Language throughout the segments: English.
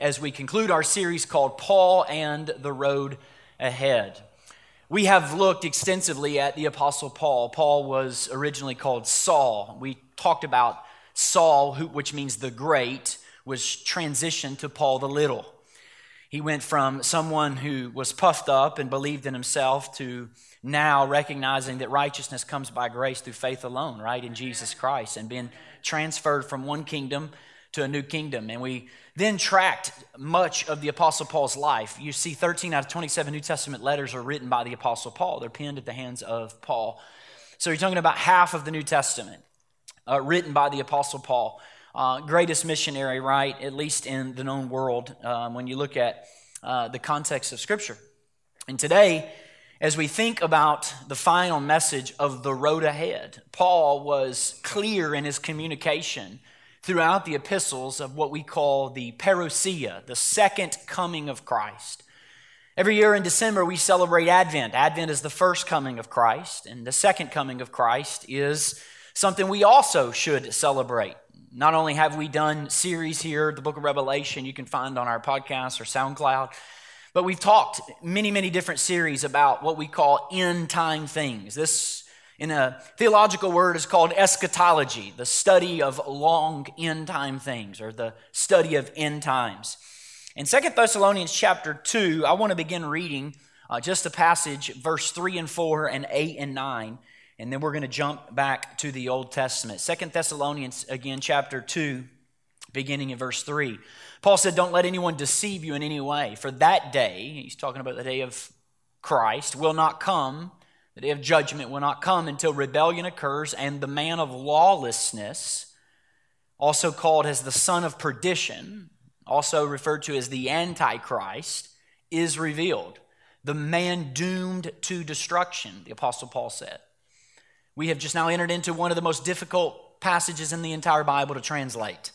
as we conclude our series called Paul and the Road Ahead. We have looked extensively at the Apostle Paul. Paul was originally called Saul. We talked about Saul, who, which means the great, was transitioned to Paul the little. He went from someone who was puffed up and believed in himself to now recognizing that righteousness comes by grace through faith alone, right, in Jesus Christ, and being transferred from one kingdom to a new kingdom. And we then tracked much of the Apostle Paul's life. You see, 13 out of 27 New Testament letters are written by the Apostle Paul, they're penned at the hands of Paul. So you're talking about half of the New Testament uh, written by the Apostle Paul. Uh, greatest missionary, right? At least in the known world, um, when you look at uh, the context of Scripture. And today, as we think about the final message of the road ahead, Paul was clear in his communication throughout the epistles of what we call the parousia, the second coming of Christ. Every year in December, we celebrate Advent. Advent is the first coming of Christ, and the second coming of Christ is something we also should celebrate. Not only have we done series here, the book of Revelation, you can find on our podcast or SoundCloud, but we've talked many, many different series about what we call end time things. This in a theological word is called eschatology, the study of long end time things or the study of end times. In Second Thessalonians chapter 2, I want to begin reading uh, just a passage, verse 3 and 4 and 8 and 9, and then we're going to jump back to the Old Testament. Second Thessalonians, again, chapter 2, beginning in verse 3. Paul said, Don't let anyone deceive you in any way, for that day, he's talking about the day of Christ, will not come the day of judgment will not come until rebellion occurs and the man of lawlessness, also called as the son of perdition, also referred to as the Antichrist, is revealed. The man doomed to destruction, the Apostle Paul said. We have just now entered into one of the most difficult passages in the entire Bible to translate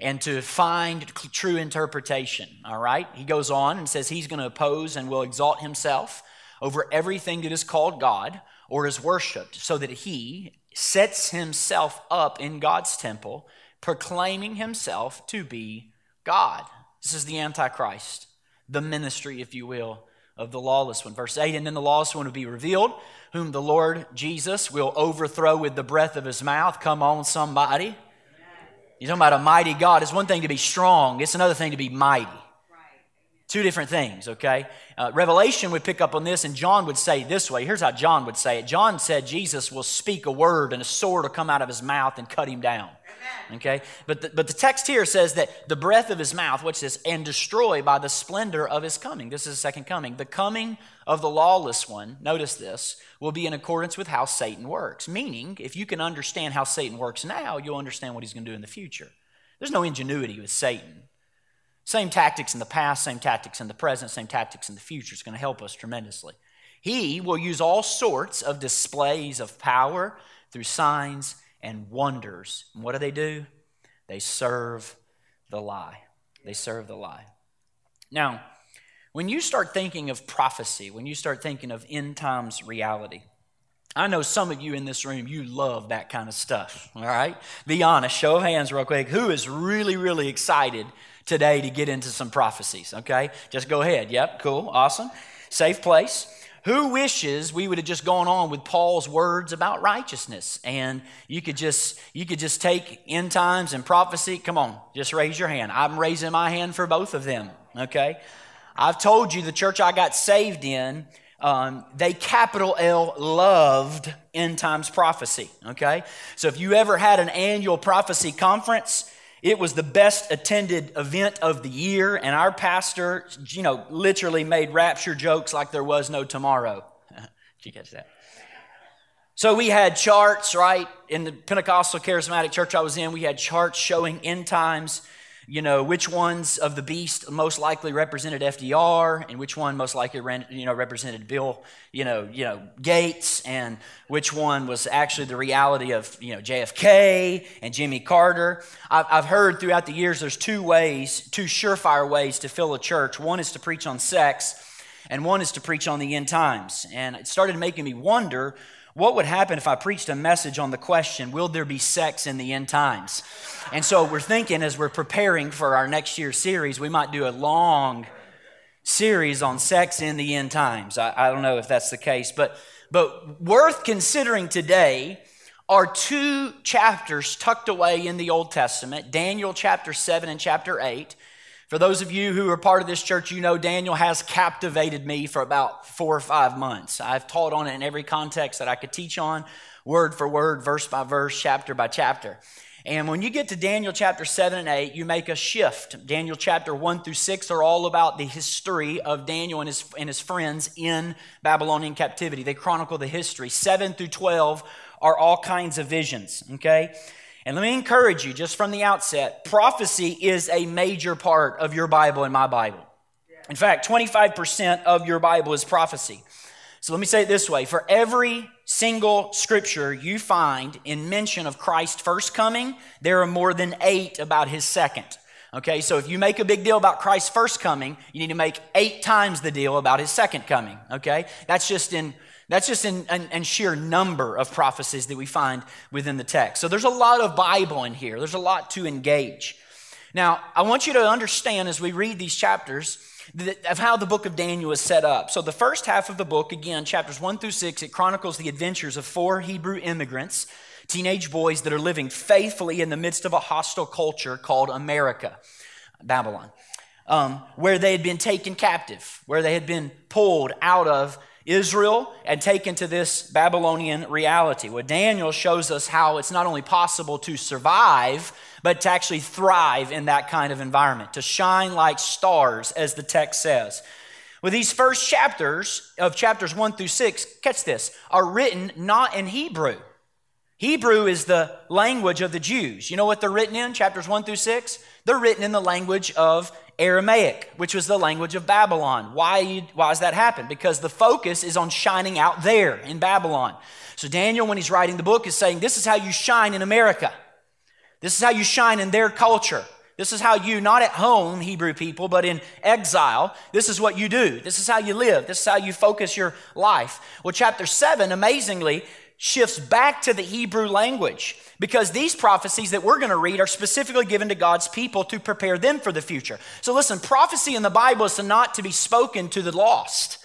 and to find true interpretation. All right? He goes on and says he's going to oppose and will exalt himself over everything that is called God or is worshiped, so that he sets himself up in God's temple, proclaiming himself to be God. This is the Antichrist, the ministry, if you will, of the lawless one. Verse 8 And then the lawless one will be revealed, whom the Lord Jesus will overthrow with the breath of his mouth. Come on, somebody. You're talking about a mighty God. It's one thing to be strong, it's another thing to be mighty. Two different things, okay? Uh, Revelation would pick up on this, and John would say this way. Here's how John would say it John said Jesus will speak a word, and a sword will come out of his mouth and cut him down. Okay? But the, but the text here says that the breath of his mouth, what's this? and destroy by the splendor of his coming. This is the second coming. The coming of the lawless one, notice this, will be in accordance with how Satan works. Meaning, if you can understand how Satan works now, you'll understand what he's going to do in the future. There's no ingenuity with Satan. Same tactics in the past, same tactics in the present, same tactics in the future. It's going to help us tremendously. He will use all sorts of displays of power through signs and wonders. And what do they do? They serve the lie. They serve the lie. Now, when you start thinking of prophecy, when you start thinking of end times reality, I know some of you in this room, you love that kind of stuff, all right? Be honest, show of hands, real quick. Who is really, really excited today to get into some prophecies, okay? Just go ahead. Yep, cool, awesome. Safe place. Who wishes we would have just gone on with Paul's words about righteousness and you could just you could just take end times and prophecy? Come on, just raise your hand. I'm raising my hand for both of them, okay? I've told you the church I got saved in, um, they capital L loved end times prophecy, okay? So if you ever had an annual prophecy conference, it was the best attended event of the year, and our pastor, you know, literally made rapture jokes like there was no tomorrow. Did you catch that? So we had charts, right? In the Pentecostal charismatic church I was in, we had charts showing end times you know, which ones of the beast most likely represented FDR and which one most likely, ran, you know, represented Bill, you know, you know, Gates and which one was actually the reality of, you know, JFK and Jimmy Carter. I've, I've heard throughout the years there's two ways, two surefire ways to fill a church. One is to preach on sex and one is to preach on the end times. And it started making me wonder what would happen if I preached a message on the question, Will there be sex in the end times? And so we're thinking as we're preparing for our next year's series, we might do a long series on sex in the end times. I, I don't know if that's the case, but, but worth considering today are two chapters tucked away in the Old Testament Daniel chapter 7 and chapter 8. For those of you who are part of this church, you know Daniel has captivated me for about four or five months. I've taught on it in every context that I could teach on, word for word, verse by verse, chapter by chapter. And when you get to Daniel chapter 7 and 8, you make a shift. Daniel chapter 1 through 6 are all about the history of Daniel and his, and his friends in Babylonian captivity. They chronicle the history. 7 through 12 are all kinds of visions, okay? And let me encourage you just from the outset prophecy is a major part of your Bible and my Bible. In fact, 25% of your Bible is prophecy. So let me say it this way for every single scripture you find in mention of Christ's first coming, there are more than eight about his second. Okay, so if you make a big deal about Christ's first coming, you need to make eight times the deal about his second coming. Okay, that's just in that's just in, in, in, sheer number of prophecies that we find within the text. So there's a lot of Bible in here, there's a lot to engage. Now, I want you to understand as we read these chapters of how the book of Daniel is set up. So, the first half of the book, again, chapters 1 through 6, it chronicles the adventures of four Hebrew immigrants, teenage boys that are living faithfully in the midst of a hostile culture called America, Babylon, um, where they had been taken captive, where they had been pulled out of Israel and taken to this Babylonian reality. Well, Daniel shows us how it's not only possible to survive, but to actually thrive in that kind of environment, to shine like stars, as the text says. Well, these first chapters of chapters one through six, catch this, are written not in Hebrew. Hebrew is the language of the Jews. You know what they're written in, chapters one through six? They're written in the language of Aramaic, which was the language of Babylon. Why, why does that happen? Because the focus is on shining out there in Babylon. So Daniel, when he's writing the book, is saying, This is how you shine in America. This is how you shine in their culture. This is how you, not at home, Hebrew people, but in exile, this is what you do. This is how you live. This is how you focus your life. Well, chapter 7, amazingly, shifts back to the Hebrew language because these prophecies that we're going to read are specifically given to God's people to prepare them for the future. So listen, prophecy in the Bible is not to be spoken to the lost.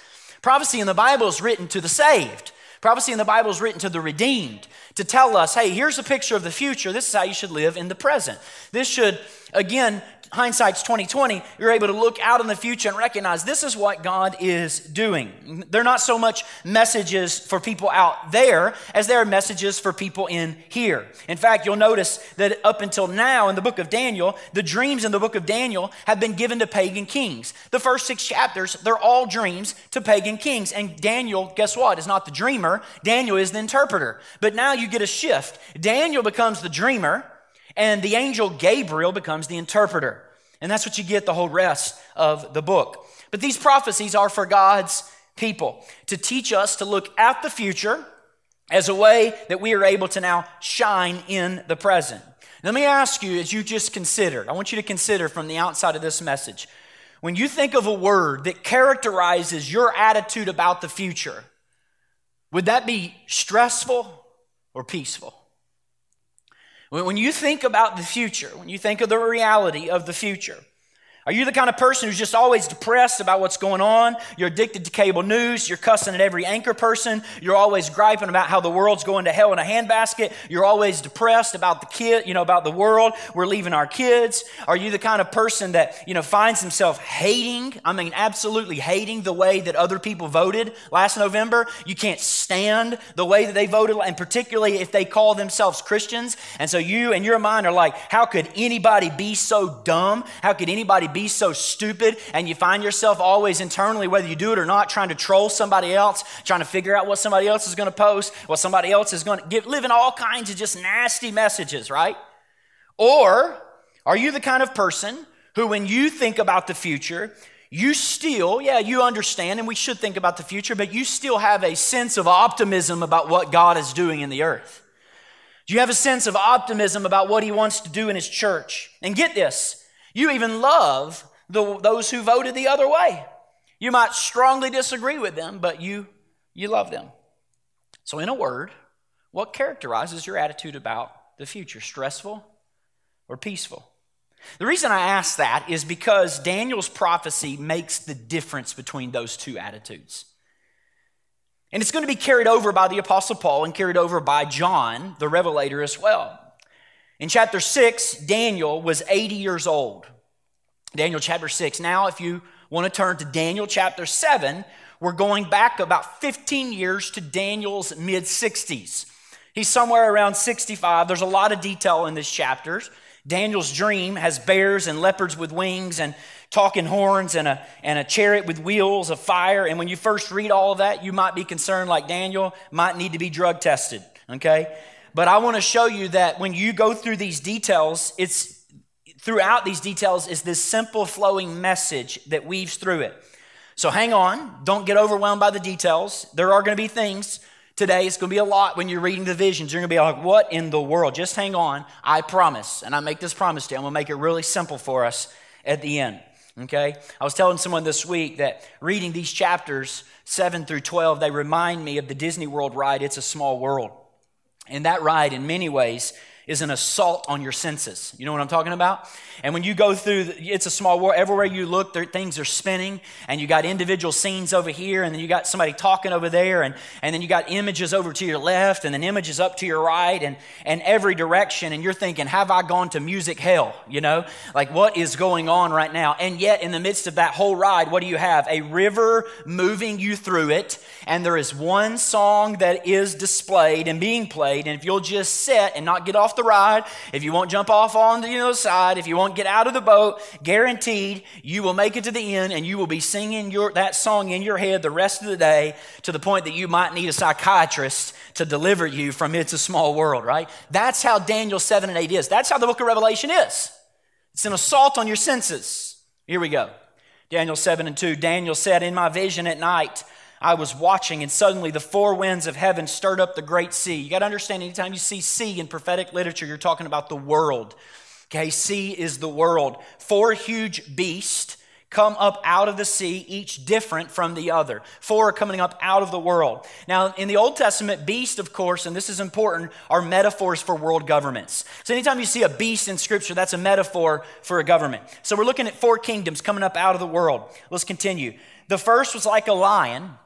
Prophecy in the Bible is written to the saved. Prophecy in the Bible is written to the redeemed to tell us, hey, here's a picture of the future. This is how you should live in the present. This should, again, hindsight's 2020 you're able to look out in the future and recognize this is what god is doing. They're not so much messages for people out there as they are messages for people in here. In fact you'll notice that up until now in the book of daniel the dreams in the book of daniel have been given to pagan kings. The first six chapters they're all dreams to pagan kings. And daniel guess what? Is not the dreamer. Daniel is the interpreter. But now you get a shift daniel becomes the dreamer and the angel Gabriel becomes the interpreter. And that's what you get the whole rest of the book. But these prophecies are for God's people to teach us to look at the future as a way that we are able to now shine in the present. Let me ask you, as you just considered, I want you to consider from the outside of this message. When you think of a word that characterizes your attitude about the future, would that be stressful or peaceful? When you think about the future, when you think of the reality of the future, are you the kind of person who's just always depressed about what's going on? You're addicted to cable news. You're cussing at every anchor person. You're always griping about how the world's going to hell in a handbasket. You're always depressed about the kid, you know, about the world. We're leaving our kids. Are you the kind of person that, you know, finds himself hating? I mean, absolutely hating the way that other people voted last November. You can't stand the way that they voted, and particularly if they call themselves Christians. And so you and your mind are like, how could anybody be so dumb? How could anybody be so stupid and you find yourself always internally, whether you do it or not, trying to troll somebody else, trying to figure out what somebody else is going to post, what somebody else is going to give, living all kinds of just nasty messages, right? Or Are you the kind of person who, when you think about the future, you still, yeah, you understand, and we should think about the future, but you still have a sense of optimism about what God is doing in the earth? Do you have a sense of optimism about what He wants to do in His church? And get this, you even love the, those who voted the other way. You might strongly disagree with them, but you, you love them. So, in a word, what characterizes your attitude about the future? Stressful or peaceful? The reason I ask that is because Daniel's prophecy makes the difference between those two attitudes. And it's going to be carried over by the Apostle Paul and carried over by John, the Revelator, as well. In chapter 6, Daniel was 80 years old. Daniel chapter 6. Now, if you want to turn to Daniel chapter 7, we're going back about 15 years to Daniel's mid 60s. He's somewhere around 65. There's a lot of detail in this chapter. Daniel's dream has bears and leopards with wings and talking horns and a, and a chariot with wheels of fire. And when you first read all of that, you might be concerned, like Daniel, might need to be drug tested, okay? But I want to show you that when you go through these details, it's throughout these details is this simple flowing message that weaves through it. So hang on, don't get overwhelmed by the details. There are going to be things today. It's going to be a lot when you're reading the visions. You're going to be like, what in the world? Just hang on. I promise. And I make this promise to you. I'm going to make it really simple for us at the end. Okay? I was telling someone this week that reading these chapters, 7 through 12, they remind me of the Disney World ride, It's a Small World. And that ride, in many ways, is an assault on your senses. You know what I'm talking about? And when you go through, it's a small world. Everywhere you look, there, things are spinning, and you got individual scenes over here, and then you got somebody talking over there, and, and then you got images over to your left, and then images up to your right, and, and every direction. And you're thinking, have I gone to music hell? You know, like what is going on right now? And yet, in the midst of that whole ride, what do you have? A river moving you through it, and there is one song that is displayed and being played. And if you'll just sit and not get off the ride, if you won't jump off on the other side, if you won't get out of the boat, guaranteed you will make it to the end and you will be singing your, that song in your head the rest of the day to the point that you might need a psychiatrist to deliver you from It's a Small World, right? That's how Daniel 7 and 8 is. That's how the book of Revelation is. It's an assault on your senses. Here we go. Daniel 7 and 2. Daniel said, In my vision at night, I was watching, and suddenly the four winds of heaven stirred up the great sea. You got to understand, anytime you see sea in prophetic literature, you're talking about the world. Okay, sea is the world. Four huge beasts come up out of the sea, each different from the other. Four are coming up out of the world. Now, in the Old Testament, beast, of course, and this is important, are metaphors for world governments. So, anytime you see a beast in Scripture, that's a metaphor for a government. So, we're looking at four kingdoms coming up out of the world. Let's continue. The first was like a lion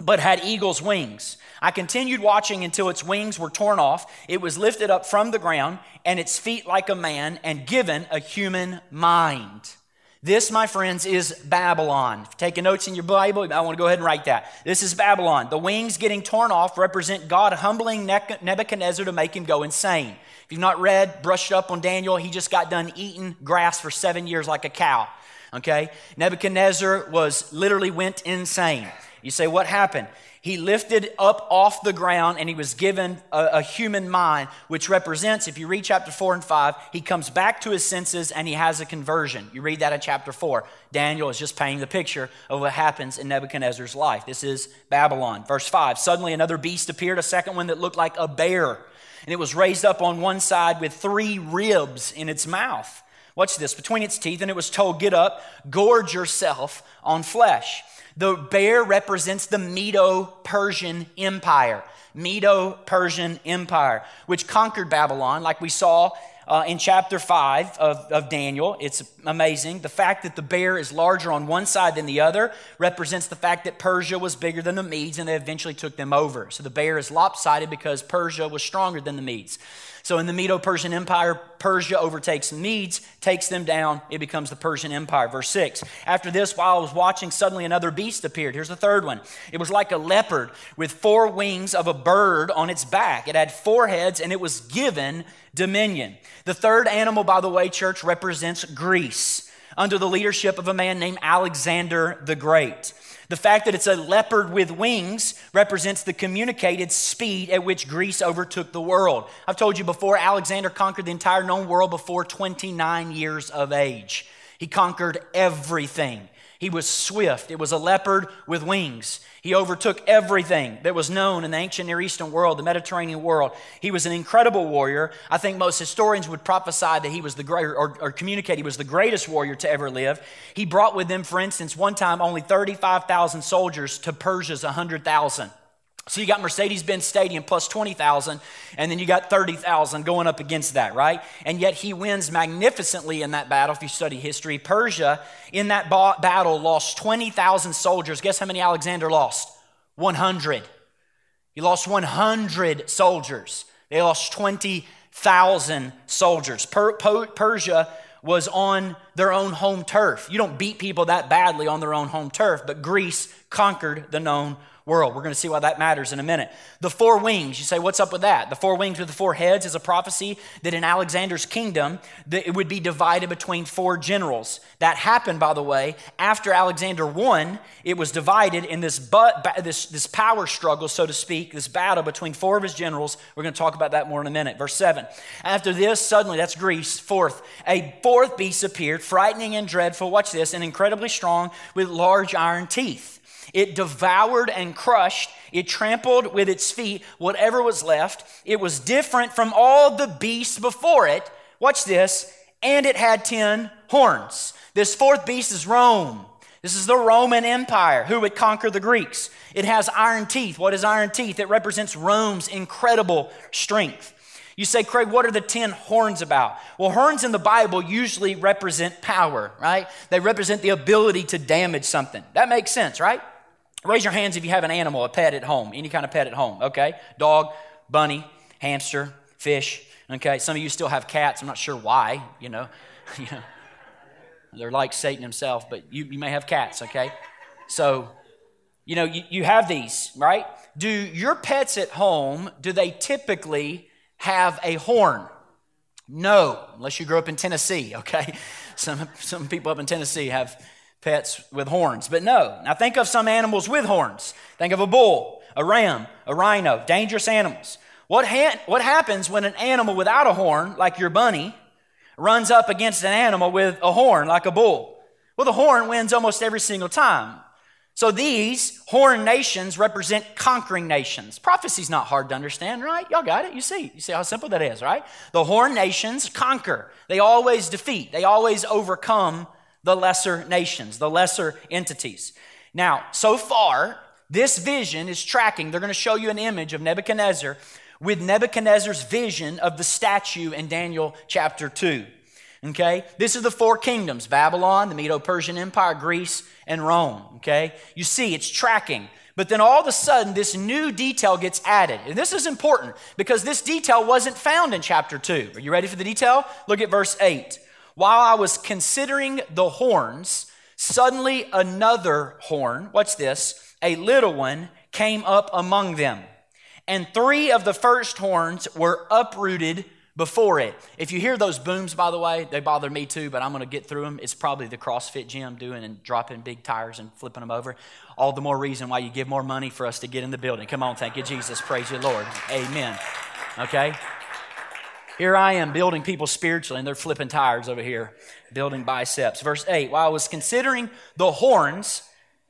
but had eagle's wings. I continued watching until its wings were torn off. It was lifted up from the ground, and its feet like a man, and given a human mind. This, my friends, is Babylon. Taking notes in your Bible, I want to go ahead and write that. This is Babylon. The wings getting torn off represent God humbling Nebuchadnezzar to make him go insane. If you've not read, brushed up on Daniel, he just got done eating grass for seven years like a cow. Okay? Nebuchadnezzar was literally went insane. You say, what happened? He lifted up off the ground and he was given a, a, human mind, which represents, if you read chapter 4 and 5, he comes back to his senses and he has a conversion. You read that in chapter 4. Daniel is just painting the picture of what happens in Nebuchadnezzar's life. This is Babylon. Verse 5 Suddenly another beast appeared, a second one that looked like a bear, and it was raised up on one side with three ribs in its mouth. Watch this between its teeth, and it was told, Get up, gorge yourself on flesh. The bear represents the Medo Persian Empire. Medo Persian Empire, which conquered Babylon, like we saw uh, in chapter 5 of, of Daniel. It's amazing. The fact that the bear is larger on one side than the other represents the fact that Persia was bigger than the Medes and they eventually took them over. So the bear is lopsided because Persia was stronger than the Medes. So in the Medo Persian Empire, Persia overtakes the Medes, takes them down. It becomes the Persian Empire. Verse 6. After this, while I was watching, suddenly another beast appeared. Here's the third one. It was like a leopard with four wings of a bird on its back. It had four heads and it was given dominion. The third animal, by the way, church, represents Greece. under the leadership of a man named Alexander the Great. The fact that it's a leopard with wings represents the communicated speed at which Greece overtook the world. I've told you before, Alexander conquered the entire known world before 29 years of age. He conquered everything. He was swift. It was a leopard with wings. He overtook everything that was known in the ancient Near Eastern world, the Mediterranean world. He was an incredible warrior. I think most historians would prophesy that he was the great, or, or communicate he was the greatest warrior to ever live. He brought with him, for instance, one time only 35,000 soldiers to Persia's 100,000. So you got Mercedes-Benz Stadium plus 20,000 and then you got 30,000 going up against that, right? And yet he wins magnificently in that battle if you study history. Persia in that ba- battle lost 20,000 soldiers. Guess how many Alexander lost? 100. He lost 100 soldiers. They lost 20,000 soldiers. Per- Persia was on their own home turf. You don't beat people that badly on their own home turf, but Greece conquered the known world. We're going to see why that matters in a minute. The four wings, you say, what's up with that? The four wings with the four heads is a prophecy that in Alexander's kingdom, that it would be divided between four generals. That happened, by the way, after Alexander won, it was divided in this, but, this, this power struggle, so to speak, this battle between four of his generals. We're going to talk about that more in a minute. Verse 7. After this, suddenly, that's Greece, fourth, a fourth beast appeared, frightening and dreadful. Watch this, and incredibly strong with large iron teeth. It devoured and crushed. It trampled with its feet whatever was left. It was different from all the beasts before it. Watch this. And it had 10 horns. This fourth beast is Rome. This is the Roman Empire who would conquer the Greeks. It has iron teeth. What is iron teeth? It represents Rome's incredible strength. You say, Craig, what are the 10 horns about? Well, horns in the Bible usually represent power, right? They represent the ability to damage something. That makes sense, right? Raise your hands if you have an animal, a pet at home, any kind of pet at home, okay? Dog, bunny, hamster, fish, okay? Some of you still have cats. I'm not sure why, you know. you know they're like Satan himself, but you, you may have cats, okay? So, you know, you, you have these, right? Do your pets at home, do they typically have a horn? No, unless you grew up in Tennessee, okay? Some, some people up in Tennessee have pets with horns. But no, now think of some animals with horns. Think of a bull, a ram, a rhino, dangerous animals. What, ha- what happens when an animal without a horn, like your bunny, runs up against an animal with a horn, like a bull? Well, the horn wins almost every single time. So these horn nations represent conquering nations. Prophecy's not hard to understand, right? Y'all got it? You see. You see how simple that is, right? The horn nations conquer. They always defeat. They always overcome the lesser nations, the lesser entities. Now, so far, this vision is tracking. They're going to show you an image of Nebuchadnezzar with Nebuchadnezzar's vision of the statue in Daniel chapter 2. Okay? This is the four kingdoms Babylon, the Medo Persian Empire, Greece, and Rome. Okay? You see, it's tracking. But then all of a sudden, this new detail gets added. And this is important because this detail wasn't found in chapter 2. Are you ready for the detail? Look at verse 8. While I was considering the horns, suddenly another horn, watch this, a little one, came up among them. And three of the first horns were uprooted before it. If you hear those booms, by the way, they bother me too, but I'm going to get through them. It's probably the CrossFit gym doing and dropping big tires and flipping them over. All the more reason why you give more money for us to get in the building. Come on, thank you, Jesus. Praise you, Lord. Amen. Okay? Here I am building people spiritually, and they're flipping tires over here, building biceps. Verse 8 While I was considering the horns,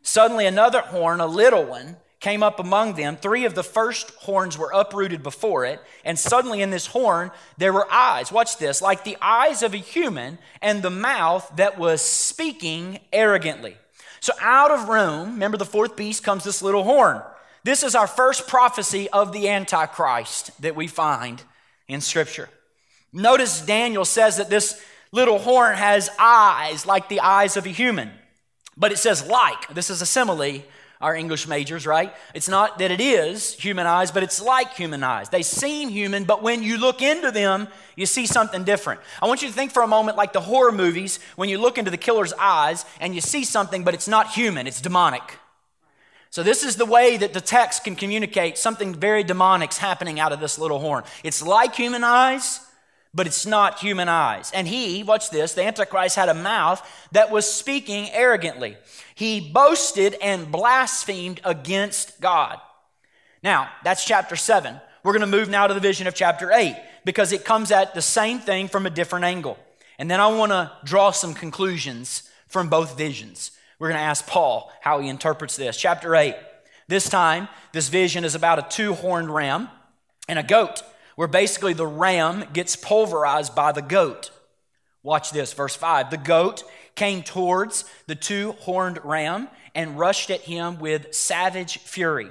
suddenly another horn, a little one, came up among them. Three of the first horns were uprooted before it, and suddenly in this horn there were eyes. Watch this like the eyes of a human, and the mouth that was speaking arrogantly. So out of Rome, remember the fourth beast comes this little horn. This is our first prophecy of the Antichrist that we find in Scripture. Notice Daniel says that this little horn has eyes like the eyes of a human, but it says like. This is a simile, our English majors, right? It's not that it is human eyes, but it's like human eyes. They seem human, but when you look into them, you see something different. I want you to think for a moment like the horror movies when you look into the killer's eyes and you see something, but it's not human, it's demonic. So, this is the way that the text can communicate something very demonic's happening out of this little horn. It's like human eyes, but it's not human eyes. And he, watch this, the Antichrist had a mouth that was speaking arrogantly. He boasted and blasphemed against God. Now, that's chapter 7. We're going to move now to the vision of chapter 8 because it comes at the same thing from a different angle. And then I want to draw some conclusions from both visions. We're going to ask Paul how he interprets this. Chapter 8. This time, this vision is about a two horned ram and a goat where basically the ram gets pulverized by the goat. Watch this, verse 5. The goat came towards the two horned ram and rushed at him with savage fury.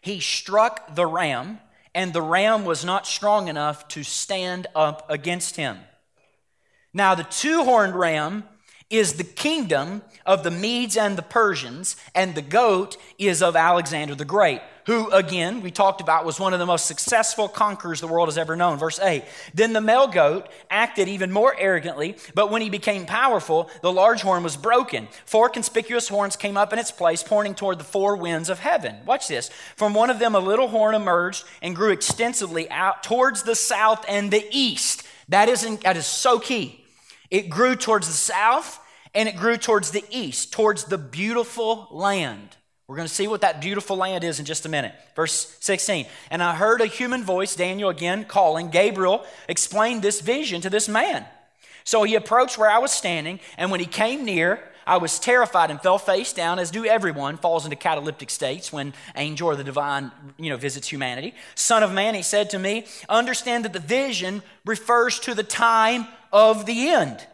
He struck the ram, and the ram was not strong enough to stand up against him. Now, the two horned ram is the kingdom of the Medes and the Persians, and the goat is of Alexander the Great, who, again, we talked about was one of the most successful conquerors the world has ever known. Verse 8 Then the male goat acted even more arrogantly, but when he became powerful, the large horn was broken. Four conspicuous horns came up in its place, pointing toward the four winds of heaven. Watch this. From one of them, a little horn emerged and grew extensively out towards the south and the east. That is, that is so key. It grew towards the south and it grew towards the east, towards the beautiful land. We're going to see what that beautiful land is in just a minute. Verse 16. And I heard a human voice, Daniel again calling. Gabriel explained this vision to this man. So he approached where I was standing, and when he came near, I was terrified and fell face down, as do everyone falls into cataleptic states when angel or the divine, you know, visits humanity. Son of man, he said to me, understand that the vision refers to the time of the end.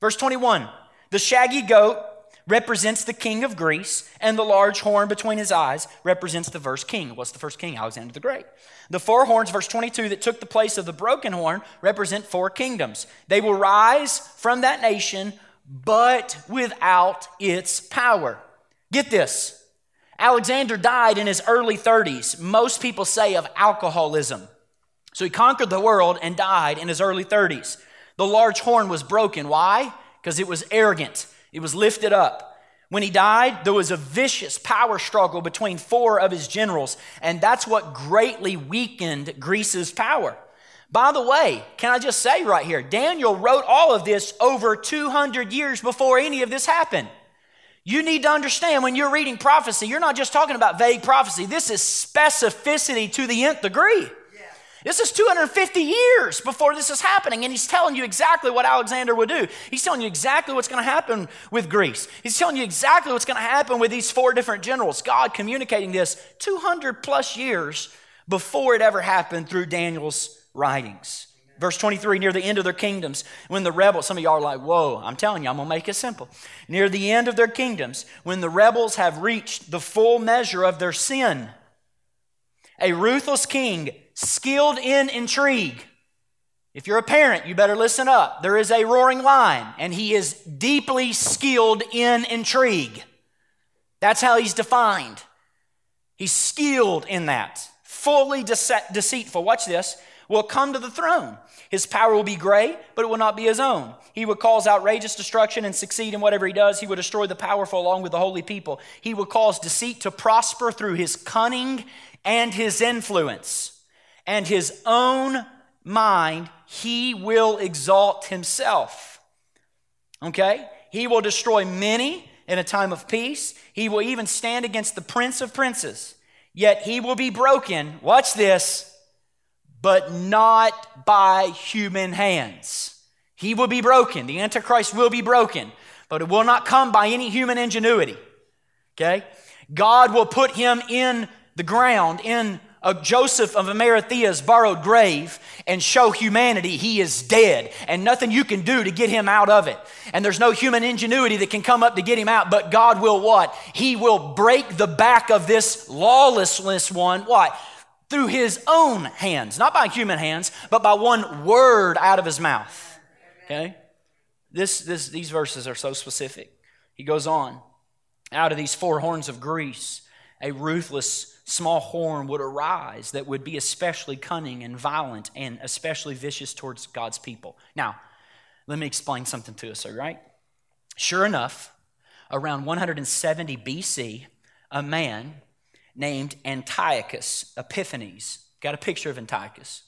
Verse 21. The shaggy goat represents the king of Greece, and the large horn between his eyes represents the first king. What's the first king? Alexander the Great. The four horns, verse 22, that took the place of the broken horn represent four kingdoms. They will rise from that nation, but without its power. Get this Alexander died in his early 30s. Most people say of alcoholism. So he conquered the world and died in his early 30s. The large horn was broken. Why? Because it was arrogant, it was lifted up. When he died, there was a vicious power struggle between four of his generals, and that's what greatly weakened Greece's power. By the way, can I just say right here, Daniel wrote all of this over 200 years before any of this happened. You need to understand when you're reading prophecy, you're not just talking about vague prophecy. This is specificity to the nth degree. This is 250 years before this is happening, and he's telling you exactly what Alexander would do. He's telling you exactly what's going to happen with Greece. He's telling you exactly what's going to happen with these four different generals. God communicating this 200 plus years before it ever happened through Daniel's writings. Verse 23, near the end of their kingdoms, when the rebels, some of y'all are like, whoa, I'm telling you, I'm to make it simple. Near the end of their kingdoms, when the rebels have reached the full measure of their sin, a ruthless king skilled in intrigue. If you're a parent, you better listen up. There is a roaring lion, and he is deeply skilled in intrigue. That's how he's defined. He's skilled in that, fully dece- deceitful. Watch this. Will come to the throne. His power will be great, but it will not be his own. He will cause outrageous destruction and succeed in whatever he does. He will destroy the powerful along with the holy people. He will cause deceit to prosper through his cunning and his influence and his own mind, he will exalt himself. Okay? He will destroy many in a time of peace. He will even stand against the prince of princes. Yet he will be broken, watch this, but not by human hands. He will be broken. The Antichrist will be broken, but it will not come by any human ingenuity. Okay? God will put him in the ground, in a Joseph of Arimathea's borrowed grave and show humanity he is dead and nothing you can do to get him out of it. And there's no human ingenuity that can come up to get him out, but God will what? He will break the back of this lawlessness one. What? Through his own hands, not by human hands, but by one word out of his mouth. Okay? This, this, these verses are so specific. He goes on. Out of these four horns of Greece, a ruthless small horn would arise that would be especially cunning and violent and especially vicious towards God's people. Now, let me explain something to us, all right? Sure enough, around 170 BC, a man named Antiochus Epiphanes, got a picture of Antiochus,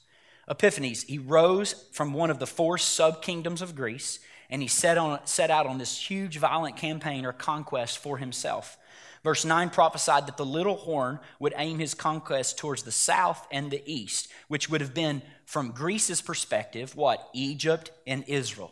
Epiphanes, he rose from one of the four sub-kingdoms of Greece, and he set, on, set out on this huge violent campaign or conquest for himself. Verse 9 prophesied that the little horn would aim his conquest towards the south and the east, which would have been, from Greece's perspective, what? Egypt and Israel,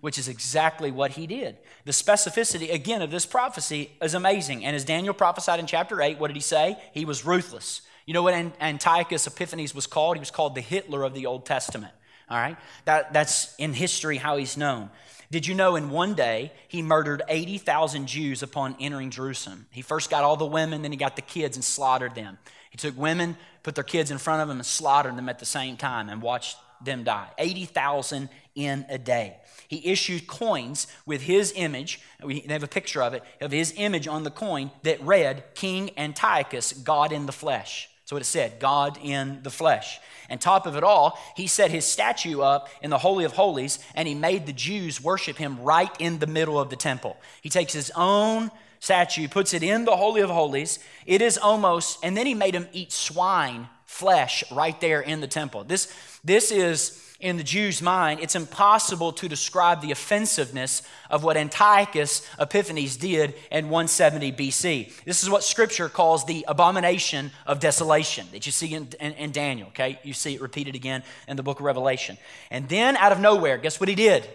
which is exactly what he did. The specificity, again, of this prophecy is amazing. And as Daniel prophesied in chapter 8, what did he say? He was ruthless. You know what Antiochus Epiphanes was called? He was called the Hitler of the Old Testament. All right? That, that's in history how he's known. Did you know in one day he murdered 80,000 Jews upon entering Jerusalem? He first got all the women, then he got the kids and slaughtered them. He took women, put their kids in front of them, and slaughtered them at the same time and watched them die. 80,000 in a day. He issued coins with his image. We have a picture of it, of his image on the coin that read King Antiochus, God in the flesh. What it said, God in the flesh. And top of it all, he set his statue up in the Holy of Holies and he made the Jews worship him right in the middle of the temple. He takes his own statue, puts it in the Holy of Holies. It is almost, and then he made him eat swine flesh right there in the temple. This, this is in the Jews' mind, it's impossible to describe the offensiveness of what Antiochus Epiphanes did in 170 BC. This is what Scripture calls the abomination of desolation that you see in, in, in Daniel, okay? You see it repeated again in the book of Revelation. And then, out of nowhere, guess what he did?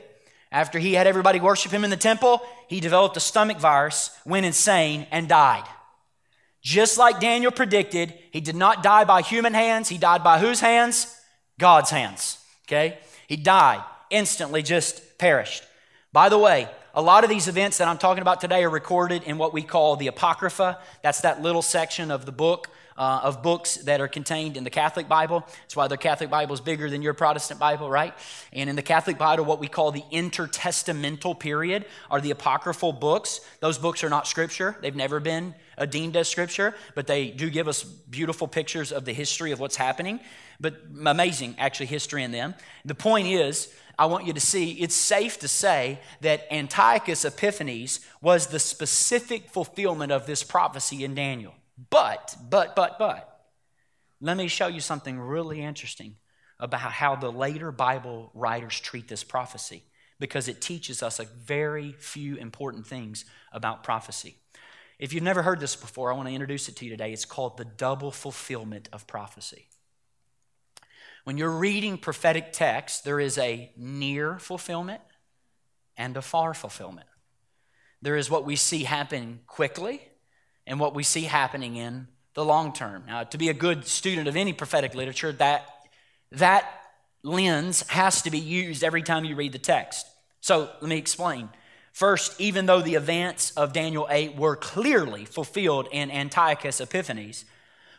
After he had everybody worship him in the temple, he developed a stomach virus, went insane, and died. Just like Daniel predicted, he did not die by human hands. He died by whose hands? God's hands. Okay? He died, instantly just perished. By the way, a lot of these events that I'm talking about today are recorded in what we call the Apocrypha. That's that little section of the book, uh, of books that are contained in the Catholic Bible. That's why the Catholic Bible is bigger than your Protestant Bible, right? And in the Catholic Bible, what we call the intertestamental period are the apocryphal books. Those books are not scripture, they've never been deemed as scripture, but they do give us beautiful pictures of the history of what's happening but amazing, actually, history in them. The point is, I want you to see it's safe to say that Antiochus Epiphanes was the specific fulfillment of this prophecy in Daniel. But, but, but, but, let me show you something really interesting about how the later Bible writers treat this prophecy because it teaches us a very few important things about prophecy. If you've never heard this before, I want to introduce it to you today. It's called the double fulfillment of prophecy. When you're reading prophetic text, there is a near fulfillment and a far fulfillment. There is what we see happen quickly and what we see happening in the long term. Now, to be a good student of any prophetic literature, that, that lens has to be used every time you read the text. So let me explain. First, even though the events of Daniel 8 were clearly fulfilled in Antiochus Epiphanes,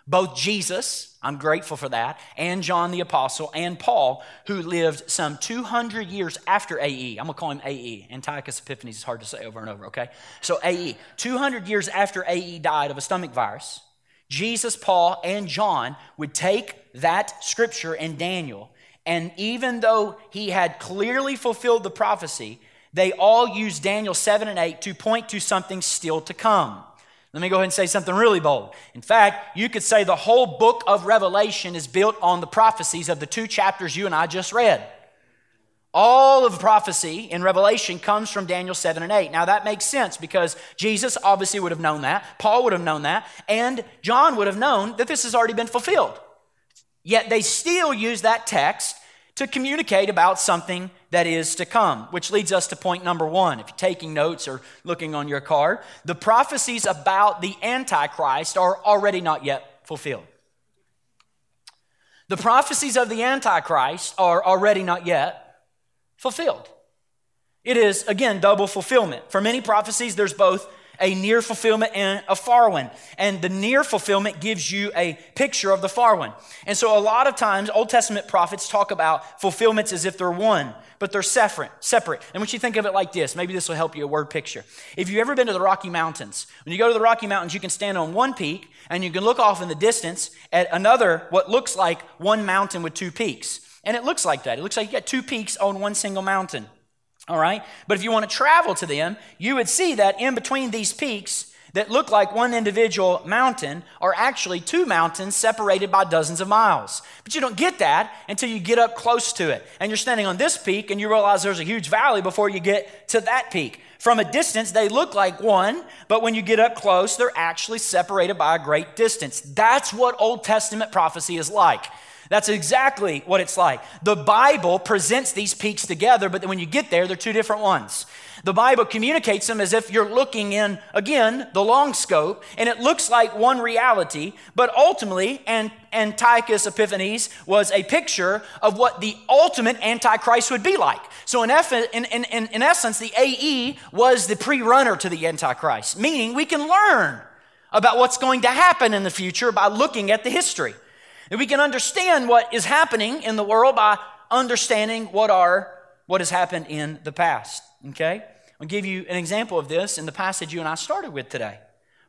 both Jesus, I'm grateful for that, and John the Apostle and Paul, who lived some 200 years after AE. I'm going to call him AE. Antiochus Epiphanes is hard to say over and over, okay? So AE. 200 years after AE died of a stomach virus, Jesus, Paul, and John would take that scripture in Daniel, and even though he had clearly fulfilled the prophecy, they all used Daniel 7 and 8 to point to something still to come. Let me go ahead and say something really bold. In fact, you could say the whole book of Revelation is built on the prophecies of the two chapters you and I just read. All of prophecy in Revelation comes from Daniel 7 and 8. Now that makes sense because Jesus obviously would have known that, Paul would have known that, and John would have known that this has already been fulfilled. Yet they still use that text to communicate about something that is to come, which leads us to point number one. If you're taking notes or looking on your card, the prophecies about the Antichrist are already not yet fulfilled. The prophecies of the Antichrist are already not yet fulfilled. It is, again, double fulfillment. For many prophecies, there's both a near fulfillment and a far one. And the near fulfillment gives you a picture of the far one. And so a lot of times Old Testament prophets talk about fulfillments as if they're one, but they're separate, separate. And when you think of it like this, maybe this will help you a word picture. If you've ever been to the Rocky Mountains, when you go to the Rocky Mountains, you can stand on one peak and you can look off in the distance at another, what looks like one mountain with two peaks. And it looks like that. It looks like you got two peaks on one single mountain. All right? But if you want to travel to them, you would see that in between these peaks, that look like one individual mountain are actually two mountains separated by dozens of miles. But you don't get that until you get up close to it. And you're standing on this peak and you realize there's a huge valley before you get to that peak. From a distance, they look like one, but when you get up close, they're actually separated by a great distance. That's what Old Testament prophecy is like. That's exactly what it's like. The Bible presents these peaks together, but when you get there, they're two different ones. The Bible communicates them as if you're looking in, again, the long scope, and it looks like one reality, but ultimately, Antiochus Epiphanes was a picture of what the ultimate Antichrist would be like. So, in, in, in, in essence, the AE was the pre runner to the Antichrist, meaning we can learn about what's going to happen in the future by looking at the history. And we can understand what is happening in the world by understanding what are what has happened in the past. Okay? I'll give you an example of this in the passage you and I started with today.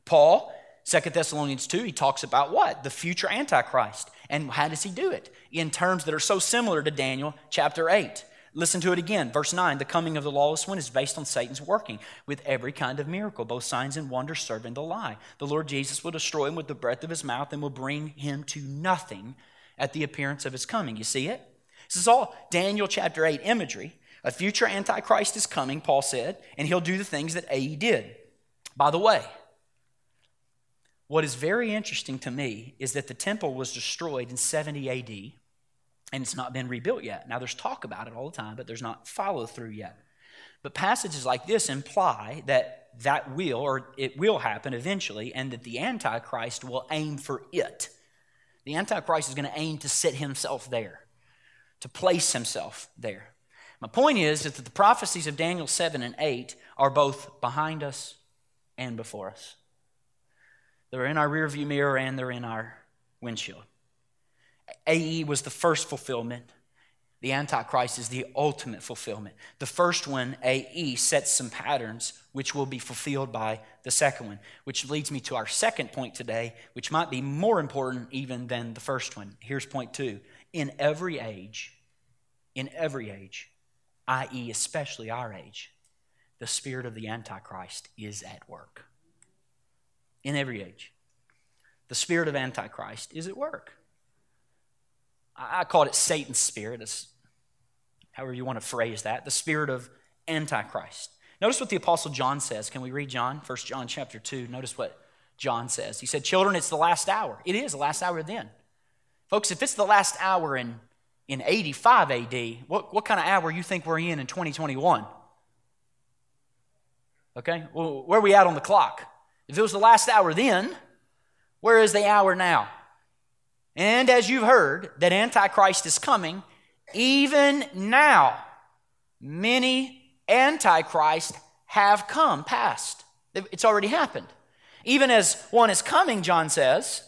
Paul, 2 Thessalonians 2, he talks about what? The future Antichrist. And how does he do it? In terms that are so similar to Daniel chapter 8. Listen to it again. Verse 9 The coming of the lawless one is based on Satan's working with every kind of miracle, both signs and wonders serving the lie. The Lord Jesus will destroy him with the breath of his mouth and will bring him to nothing at the appearance of his coming. You see it? This is all Daniel chapter 8 imagery. A future Antichrist is coming, Paul said, and he'll do the things that AE did. By the way, what is very interesting to me is that the temple was destroyed in 70 AD and it's not been rebuilt yet. Now, there's talk about it all the time, but there's not follow through yet. But passages like this imply that that will, or it will happen eventually, and that the Antichrist will aim for it. The Antichrist is going to aim to sit himself there, to place himself there. My point is that the prophecies of Daniel 7 and 8 are both behind us and before us. They're in our rearview mirror and they're in our windshield. AE was the first fulfillment. The Antichrist is the ultimate fulfillment. The first one, AE, sets some patterns which will be fulfilled by the second one, which leads me to our second point today, which might be more important even than the first one. Here's point two. In every age, in every age, i.e., especially our age, the spirit of the Antichrist is at work. In every age, the spirit of Antichrist is at work. I called it Satan's spirit, it's however you want to phrase that, the spirit of Antichrist. Notice what the Apostle John says. Can we read John? 1 John chapter 2. Notice what John says. He said, Children, it's the last hour. It is the last hour then. Folks, if it's the last hour in, in 85 AD, what, what kind of hour you think we're in in 2021? Okay? Well, where are we at on the clock? If it was the last hour then, where is the hour now? And as you've heard that Antichrist is coming, even now, many Antichrist have come past. It's already happened. Even as one is coming, John says,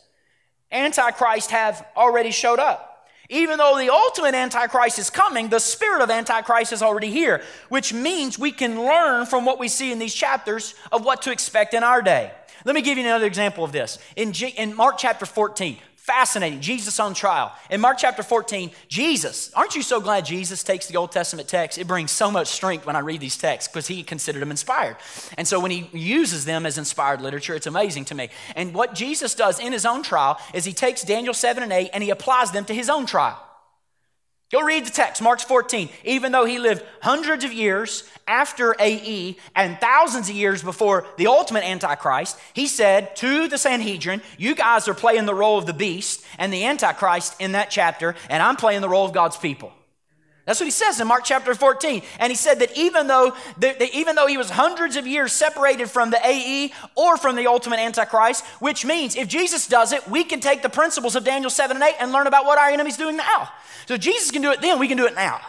Antichrist have already showed up. Even though the ultimate Antichrist is coming, the spirit of Antichrist is already here, which means we can learn from what we see in these chapters of what to expect in our day. Let me give you another example of this. In, G- in Mark chapter 14, fascinating. Jesus on trial. In Mark chapter 14, Jesus, aren't you so glad Jesus takes the Old Testament text? It brings so much strength when I read these texts because he considered them inspired. And so when he uses them as inspired literature, it's amazing to me. And what Jesus does in his own trial is he takes Daniel 7 and 8 and he applies them to his own trial. Go read the text, Mark 14. Even though he lived hundreds of years after AE and thousands of years before the ultimate Antichrist, he said to the Sanhedrin, You guys are playing the role of the beast and the Antichrist in that chapter, and I'm playing the role of God's people. That's what he says in Mark chapter 14. And he said that even though, that even though he was hundreds of years separated from the AE or from the ultimate Antichrist, which means if Jesus does it, we can take the principles of Daniel 7 and 8 and learn about what our enemy's doing now. So Jesus can do it then, we can do it now.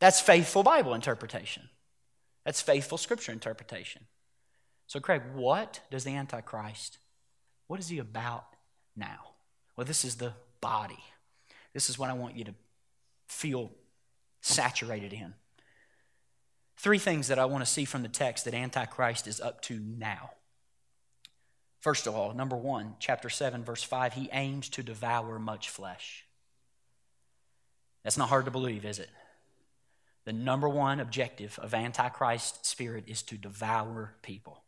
That's faithful Bible interpretation. That's faithful scripture interpretation. So, Craig, what does the Antichrist, what is he about now? Well, this is the body. This is what I want you to feel saturated in. Three things that I want to see from the text that Antichrist is up to now. First of all, number one, chapter 7, verse 5, he aims to devour much flesh. That's not hard to believe, is it? The number one objective of Antichrist spirit is to devour people,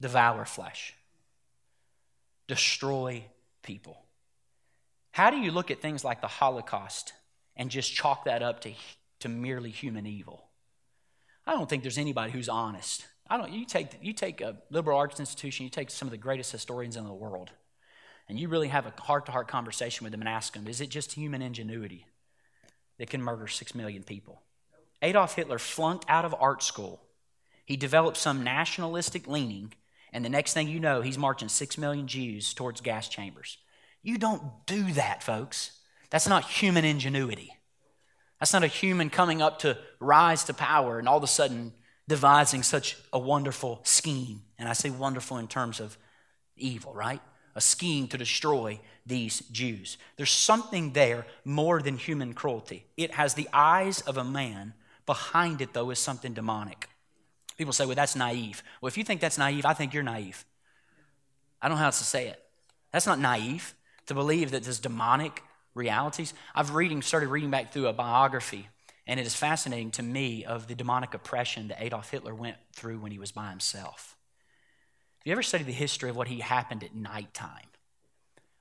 devour flesh, destroy people. How do you look at things like the Holocaust and just chalk that up to, to merely human evil? I don't think there's anybody who's honest. I don't, you, take, you take a liberal arts institution, you take some of the greatest historians in the world, and you really have a heart to heart conversation with them and ask them, is it just human ingenuity that can murder six million people? Adolf Hitler flunked out of art school. He developed some nationalistic leaning, and the next thing you know, he's marching six million Jews towards gas chambers. You don't do that, folks. That's not human ingenuity. That's not a human coming up to rise to power and all of a sudden devising such a wonderful scheme. And I say wonderful in terms of evil, right? A scheme to destroy these Jews. There's something there more than human cruelty. It has the eyes of a man. Behind it, though, is something demonic. People say, well, that's naive. Well, if you think that's naive, I think you're naive. I don't know how else to say it. That's not naive to believe that this demonic realities. I've reading, started reading back through a biography, and it is fascinating to me of the demonic oppression that Adolf Hitler went through when he was by himself. Have you ever studied the history of what he happened at nighttime?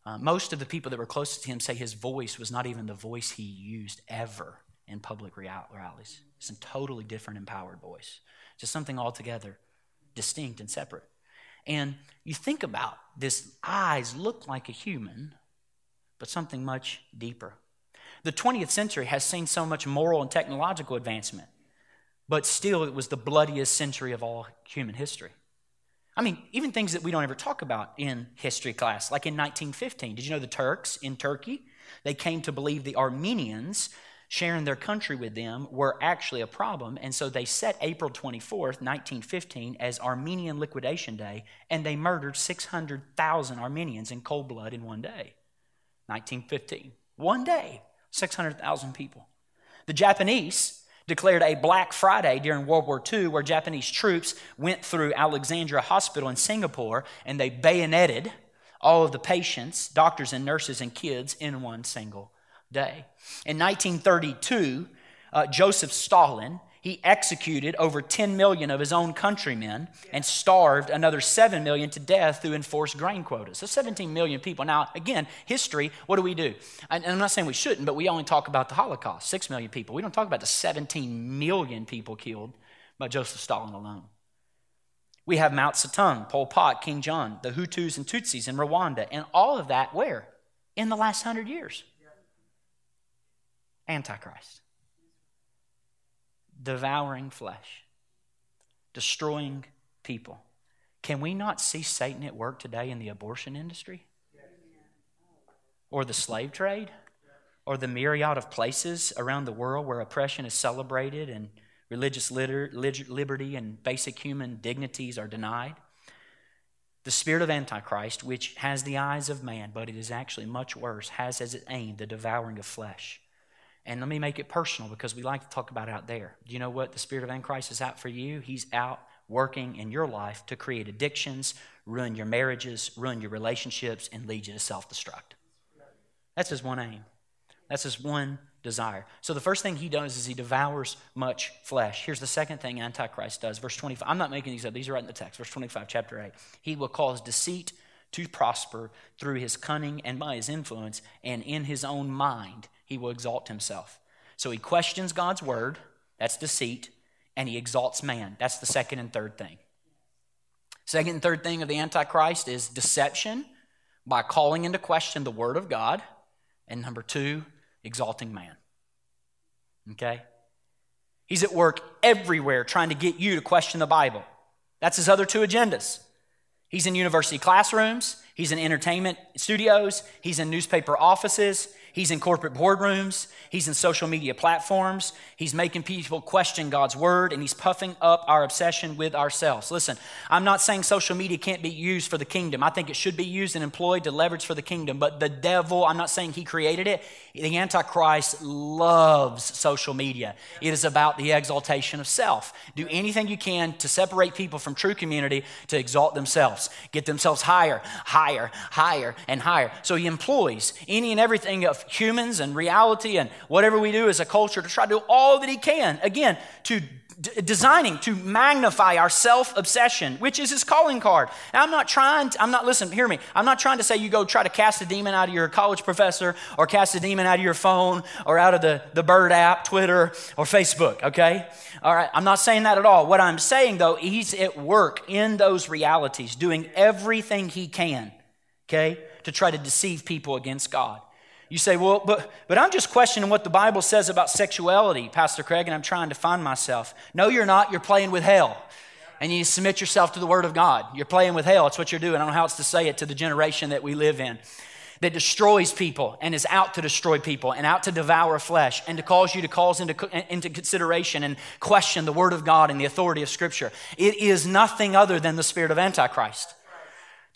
Uh, most of the people that were closest to him say his voice was not even the voice he used ever in public rallies. It's a totally different, empowered voice, just something altogether distinct and separate. And you think about this eyes look like a human, but something much deeper. The 20th century has seen so much moral and technological advancement, but still it was the bloodiest century of all human history. I mean, even things that we don't ever talk about in history class, like in 1915. Did you know the Turks in Turkey? They came to believe the Armenians sharing their country with them were actually a problem, and so they set April 24th, 1915, as Armenian Liquidation Day, and they murdered 600,000 Armenians in cold blood in one day. 1915. One day, 600,000 people. The Japanese declared a Black Friday during World War II, where Japanese troops went through Alexandra Hospital in Singapore and they bayoneted all of the patients, doctors, and nurses and kids in one single day. In 1932, uh, Joseph Stalin he executed over 10 million of his own countrymen and starved another 7 million to death through enforced grain quotas. So 17 million people. Now, again, history, what do we do? And I'm not saying we shouldn't, but we only talk about the Holocaust 6 million people. We don't talk about the 17 million people killed by Joseph Stalin alone. We have Mao Zedong, Pol Pot, Kim Jong, the Hutus and Tutsis in Rwanda, and all of that where? In the last hundred years. Antichrist devouring flesh, destroying people. Can we not see Satan at work today in the abortion industry? Or the slave trade? Or the myriad of places around the world where oppression is celebrated and religious liberty and basic human dignities are denied? The spirit of Antichrist, which has the eyes of man, but it is actually much worse, has as its aim the devouring of flesh. And let me make it personal because we like to talk about out there. Do you know what the spirit of Antichrist is out for you? He's out working in your life to create addictions, ruin your marriages, ruin your relationships, and lead you to self destruct. That's his one aim. That's his one desire. So the first thing he does is he devours much flesh. Here's the second thing Antichrist does. Verse 25. I'm not making these up, these are right in the text. Verse 25, chapter 8. He will cause deceit to prosper through his cunning and by his influence, and in his own mind he will exalt himself. So he questions God's word, that's deceit, and he exalts man. That's the second and third thing. Second and third thing of the Antichrist is deception by calling into question the word of God. And number two, exalting man. Okay? He's at work everywhere trying to get you to question the Bible. That's his other two agendas. He's in university classrooms, he's in entertainment studios, he's in newspaper offices, He's in corporate boardrooms. He's in social media platforms. He's making people question God's word, and he's puffing up our obsession with ourselves. Listen, I'm not saying social media can't be used for the kingdom. I think it should be used and employed to leverage for the kingdom. But the devil, I'm not saying he created it. The Antichrist loves social media. It is about the exaltation of self. Do anything you can to separate people from true community to exalt themselves, get themselves higher, higher, higher, and higher. So he employs any and everything of humans and reality and whatever we do as a culture to try to do all that he can, again, to d- designing to magnify our self obsession, which is his calling card. Now, I'm not trying, to, I'm not, listen, hear me. I'm not trying to say you go try to cast a demon out of your college professor or cast a demon out of your phone or out of the, the Bird app, Twitter, or Facebook, okay? All right, I'm not saying that at all. What I'm saying, though, he's at work in those realities, doing everything he can, okay, to try to deceive people against God. You say, well, but, but I'm just questioning what the Bible says about sexuality, Pastor Craig, and I'm trying to find myself. No, you're not. You're playing with hell. And you submit yourself to the Word of God. You're playing with hell. That's what you're doing. I don't know how else to say it to the generation that we live in that destroys people and is out to destroy people and out to devour flesh and to cause you to cause into, into consideration and question the Word of God and the authority of Scripture. It is nothing other than the spirit of Antichrist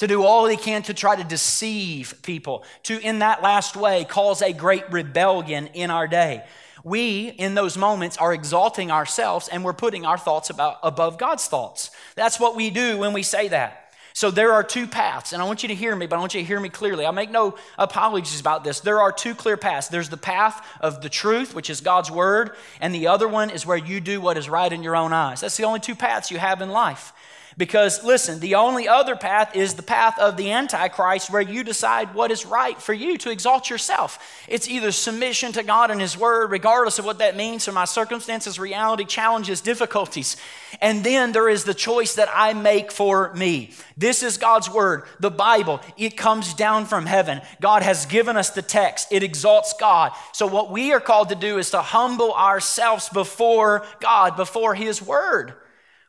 to do all he can to try to deceive people, to, in that last way, cause a great rebellion in our day. We, in those moments, are exalting ourselves and we're putting our thoughts about, above God's thoughts. That's what we do when we say that. So there are two paths, and I want you to hear me, but I want you to hear me clearly. I make no apologies about this. There are two clear paths. There's the path of the truth, which is God's word, and the other one is where you do what is right in your own eyes. That's the only two paths you have in life. Because listen, the only other path is the path of the Antichrist where you decide what is right for you to exalt yourself. It's either submission to God and His Word, regardless of what that means for my circumstances, reality, challenges, difficulties. And then there is the choice that I make for me. This is God's Word, the Bible. It comes down from heaven. God has given us the text, it exalts God. So, what we are called to do is to humble ourselves before God, before His Word.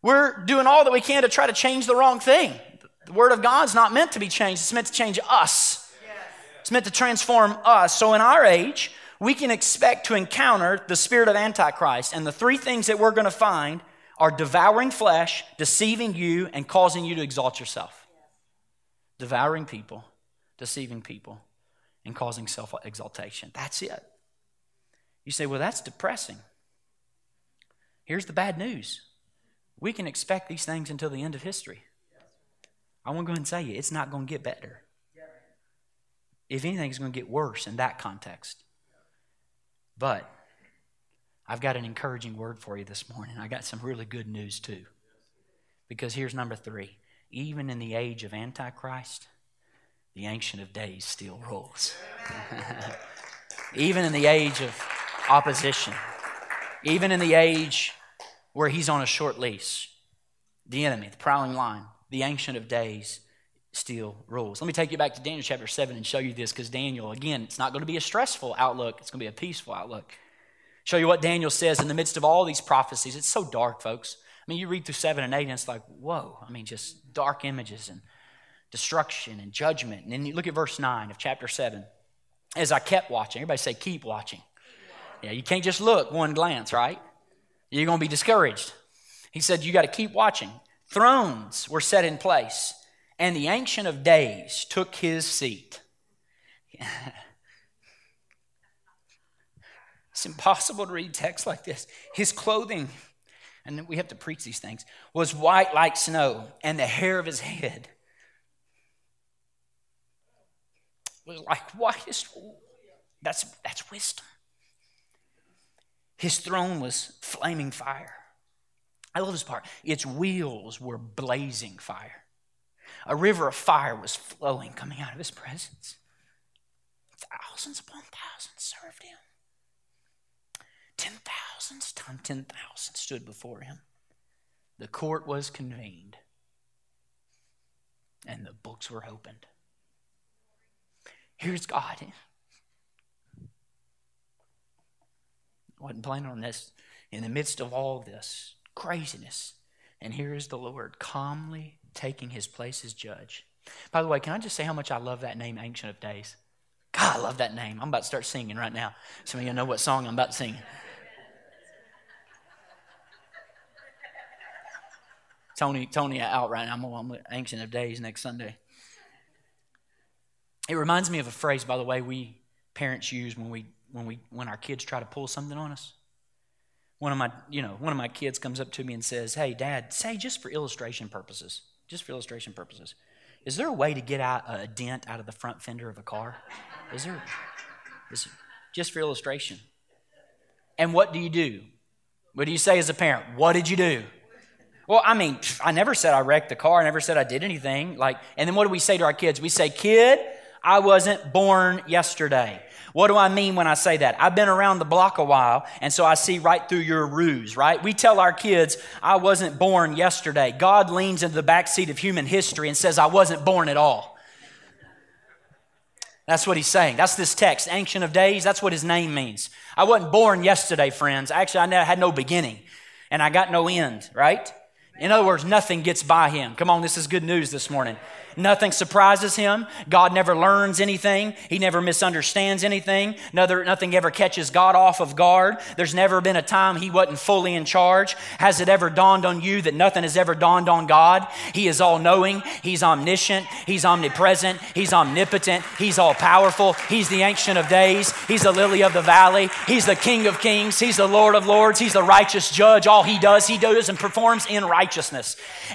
We're doing all that we can to try to change the wrong thing. The Word of God's not meant to be changed, it's meant to change us. It's meant to transform us. So in our age, we can expect to encounter the spirit of Antichrist. And the three things that we're going to find are devouring flesh, deceiving you, and causing you to exalt yourself. Devouring people, deceiving people, and causing self exaltation. That's it. You say, well, that's depressing. Here's the bad news we can expect these things until the end of history. I want to go ahead and tell you, it's not going to get better. If anything, it's going to get worse in that context. But I've got an encouraging word for you this morning. I got some really good news too. Because here's number three even in the age of Antichrist, the Ancient of Days still rules. even in the age of opposition, even in the age where he's on a short leash. The enemy, the prowling lion, the ancient of days still rules. Let me take you back to Daniel chapter 7 and show you this because Daniel, again, it's not going to be a stressful outlook, it's going to be a peaceful outlook. Show you what Daniel says in the midst of all these prophecies. It's so dark, folks. I mean, you read through 7 and 8 and it's like, whoa. I mean, just dark images and destruction and judgment. And then you look at verse 9 of chapter 7. As I kept watching, everybody say, keep watching. Yeah, you can't just look one glance, right? You're going to be discouraged. He said, You got to keep watching. Thrones were set in place, and the Ancient of Days took his seat. it's impossible to read text like this. His clothing, and we have to preach these things, was white like snow, and the hair of his head was like whitest. That's, that's wisdom. His throne was flaming fire. I love this part. Its wheels were blazing fire. A river of fire was flowing, coming out of his presence. Thousands upon thousands served him. Ten thousands times ten thousand stood before him. The court was convened, and the books were opened. Here's God wasn't planning on this. In the midst of all this craziness, and here is the Lord calmly taking his place as judge. By the way, can I just say how much I love that name, Ancient of Days? God, I love that name. I'm about to start singing right now. Some of you know what song I'm about to sing. Tony, Tony out right now. I'm, I'm Ancient of Days next Sunday. It reminds me of a phrase, by the way, we parents use when we when we when our kids try to pull something on us. One of my, you know, one of my kids comes up to me and says, "Hey, Dad, say just for illustration purposes, just for illustration purposes, is there a way to get out a dent out of the front fender of a car? Is there? Is just for illustration?" And what do you do? What do you say as a parent? What did you do? Well, I mean, I never said I wrecked the car. I never said I did anything. Like, and then what do we say to our kids? We say, kid, I wasn't born yesterday. What do I mean when I say that? I've been around the block a while, and so I see right through your ruse, right? We tell our kids, I wasn't born yesterday. God leans into the backseat of human history and says, I wasn't born at all. That's what he's saying. That's this text, Ancient of Days. That's what his name means. I wasn't born yesterday, friends. Actually, I had no beginning, and I got no end, right? In other words, nothing gets by him. Come on, this is good news this morning. Nothing surprises him. God never learns anything. He never misunderstands anything. nothing ever catches God off of guard. There's never been a time he wasn't fully in charge. Has it ever dawned on you that nothing has ever dawned on God? He is all knowing. He's omniscient. He's omnipresent. He's omnipotent. He's all powerful. He's the ancient of days. He's the lily of the valley. He's the king of kings. He's the Lord of lords. He's the righteous judge. All he does, he does and performs in righteousness.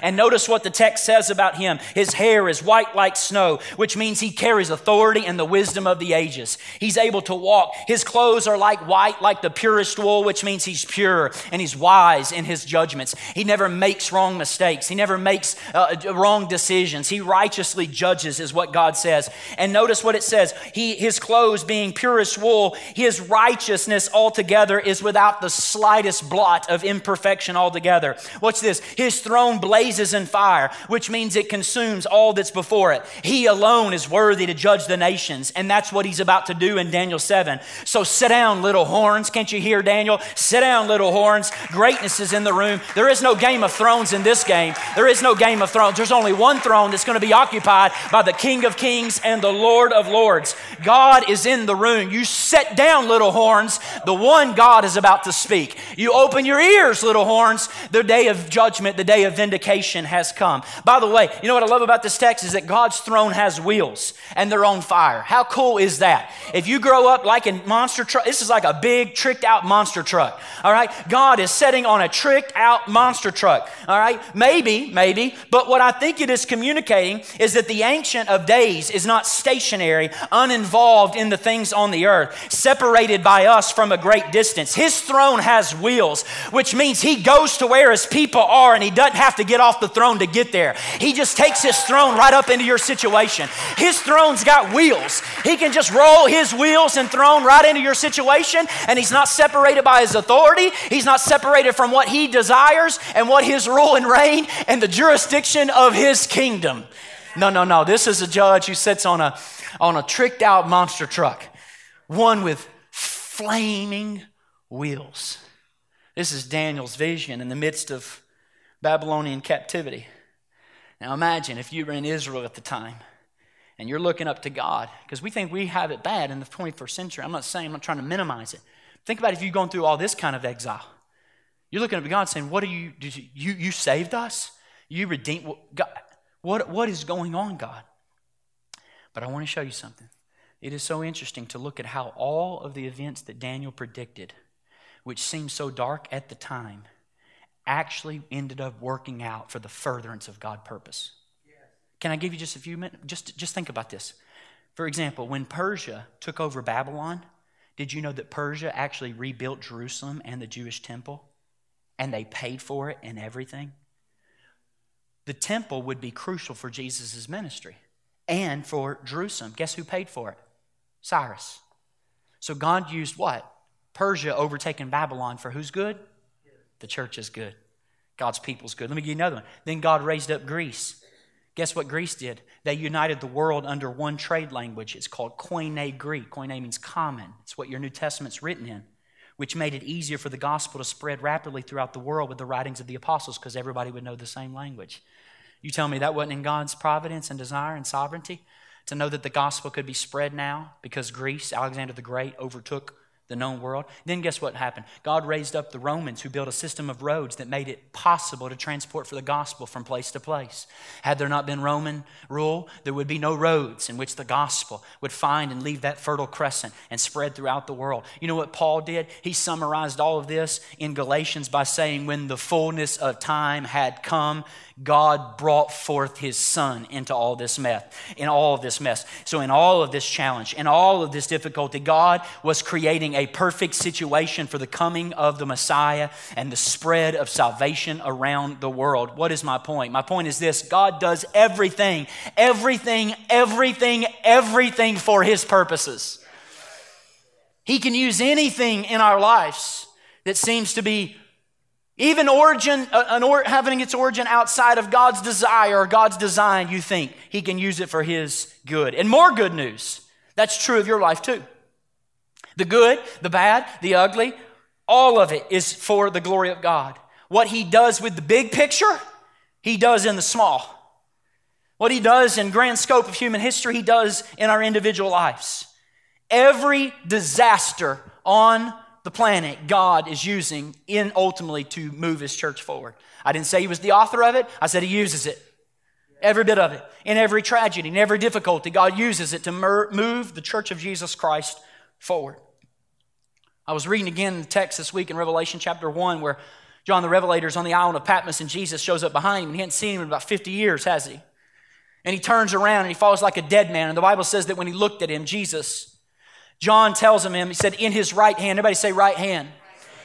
And notice what the text says about him. His hair is white like snow, which means he carries authority and the wisdom of the ages. He's able to walk. His clothes are like white, like the purest wool, which means he's pure and he's wise in his judgments. He never makes wrong mistakes. He never makes uh, wrong decisions. He righteously judges, is what God says. And notice what it says. He, his clothes being purest wool, his righteousness altogether is without the slightest blot of imperfection altogether. What's this? His throne blazes in fire, which means it consumes all that's before it. He alone is worthy to judge the nations, and that's what he's about to do in Daniel 7. So sit down, little horns. Can't you hear Daniel? Sit down, little horns. Greatness is in the room. There is no Game of Thrones in this game. There is no Game of Thrones. There's only one throne that's going to be occupied by the King of Kings and the Lord of Lords. God is in the room. You sit down, little horns. The one God is about to speak. You open your ears, little horns. The day of judgment, the day of vindication has come. By the way, you know what I love about this text? is that God's throne has wheels and they're on fire. How cool is that? If you grow up like a monster truck, this is like a big tricked out monster truck. All right. God is setting on a tricked out monster truck. All right. Maybe, maybe. But what I think it is communicating is that the Ancient of Days is not stationary, uninvolved in the things on the earth, separated by us from a great distance. His throne has wheels, which means he goes to where his people are and he doesn't have to get off the throne to get there. He just takes his throne right up into your situation. His throne's got wheels. He can just roll his wheels and throne right into your situation, and he's not separated by his authority. He's not separated from what he desires and what his rule and reign and the jurisdiction of his kingdom. No, no, no. This is a judge who sits on a, on a tricked out monster truck, one with flaming wheels. This is Daniel's vision in the midst of Babylonian captivity. Now imagine if you were in Israel at the time and you're looking up to God, because we think we have it bad in the 21st century. I'm not saying, I'm not trying to minimize it. Think about if you've gone through all this kind of exile. You're looking up to God saying, What are you, did you, you, you saved us? You redeemed, God, what, what is going on, God? But I want to show you something. It is so interesting to look at how all of the events that Daniel predicted, which seemed so dark at the time, actually ended up working out for the furtherance of God's purpose. Can I give you just a few minutes? Just, just think about this. For example, when Persia took over Babylon, did you know that Persia actually rebuilt Jerusalem and the Jewish temple? And they paid for it and everything? The temple would be crucial for Jesus' ministry and for Jerusalem. Guess who paid for it? Cyrus. So God used what? Persia overtaking Babylon for whose good? The church is good. God's people's good. Let me give you another one. Then God raised up Greece. Guess what Greece did? They united the world under one trade language. It's called Koine Greek. Koine means common. It's what your New Testament's written in, which made it easier for the gospel to spread rapidly throughout the world with the writings of the apostles because everybody would know the same language. You tell me that wasn't in God's providence and desire and sovereignty to know that the gospel could be spread now because Greece, Alexander the Great, overtook the known world. Then guess what happened? God raised up the Romans who built a system of roads that made it possible to transport for the gospel from place to place. Had there not been Roman rule, there would be no roads in which the gospel would find and leave that fertile crescent and spread throughout the world. You know what Paul did? He summarized all of this in Galatians by saying, When the fullness of time had come, God brought forth his son into all this mess, in all of this mess. So, in all of this challenge, in all of this difficulty, God was creating a perfect situation for the coming of the Messiah and the spread of salvation around the world. What is my point? My point is this God does everything, everything, everything, everything for his purposes. He can use anything in our lives that seems to be even origin, uh, or, having its origin outside of God's desire or God's design, you think He can use it for His good. And more good news. That's true of your life too. The good, the bad, the ugly, all of it is for the glory of God. What He does with the big picture, He does in the small. What He does in grand scope of human history, He does in our individual lives. Every disaster on the planet God is using in ultimately to move his church forward. I didn't say he was the author of it, I said he uses it. Every bit of it. In every tragedy, in every difficulty, God uses it to move the church of Jesus Christ forward. I was reading again the text this week in Revelation chapter 1 where John the Revelator is on the island of Patmos and Jesus shows up behind him. And He hadn't seen him in about 50 years, has he? And he turns around and he falls like a dead man. And the Bible says that when he looked at him, Jesus, John tells him, he said, in his right hand, everybody say right hand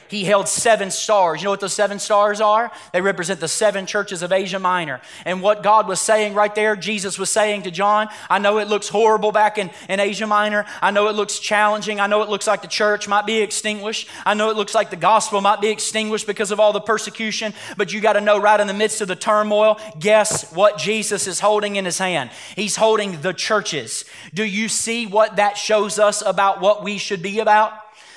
he held seven stars. You know what those seven stars are? They represent the seven churches of Asia Minor. And what God was saying right there, Jesus was saying to John, I know it looks horrible back in, in Asia Minor. I know it looks challenging. I know it looks like the church might be extinguished. I know it looks like the gospel might be extinguished because of all the persecution. But you got to know right in the midst of the turmoil, guess what Jesus is holding in his hand? He's holding the churches. Do you see what that shows us about what we should be about?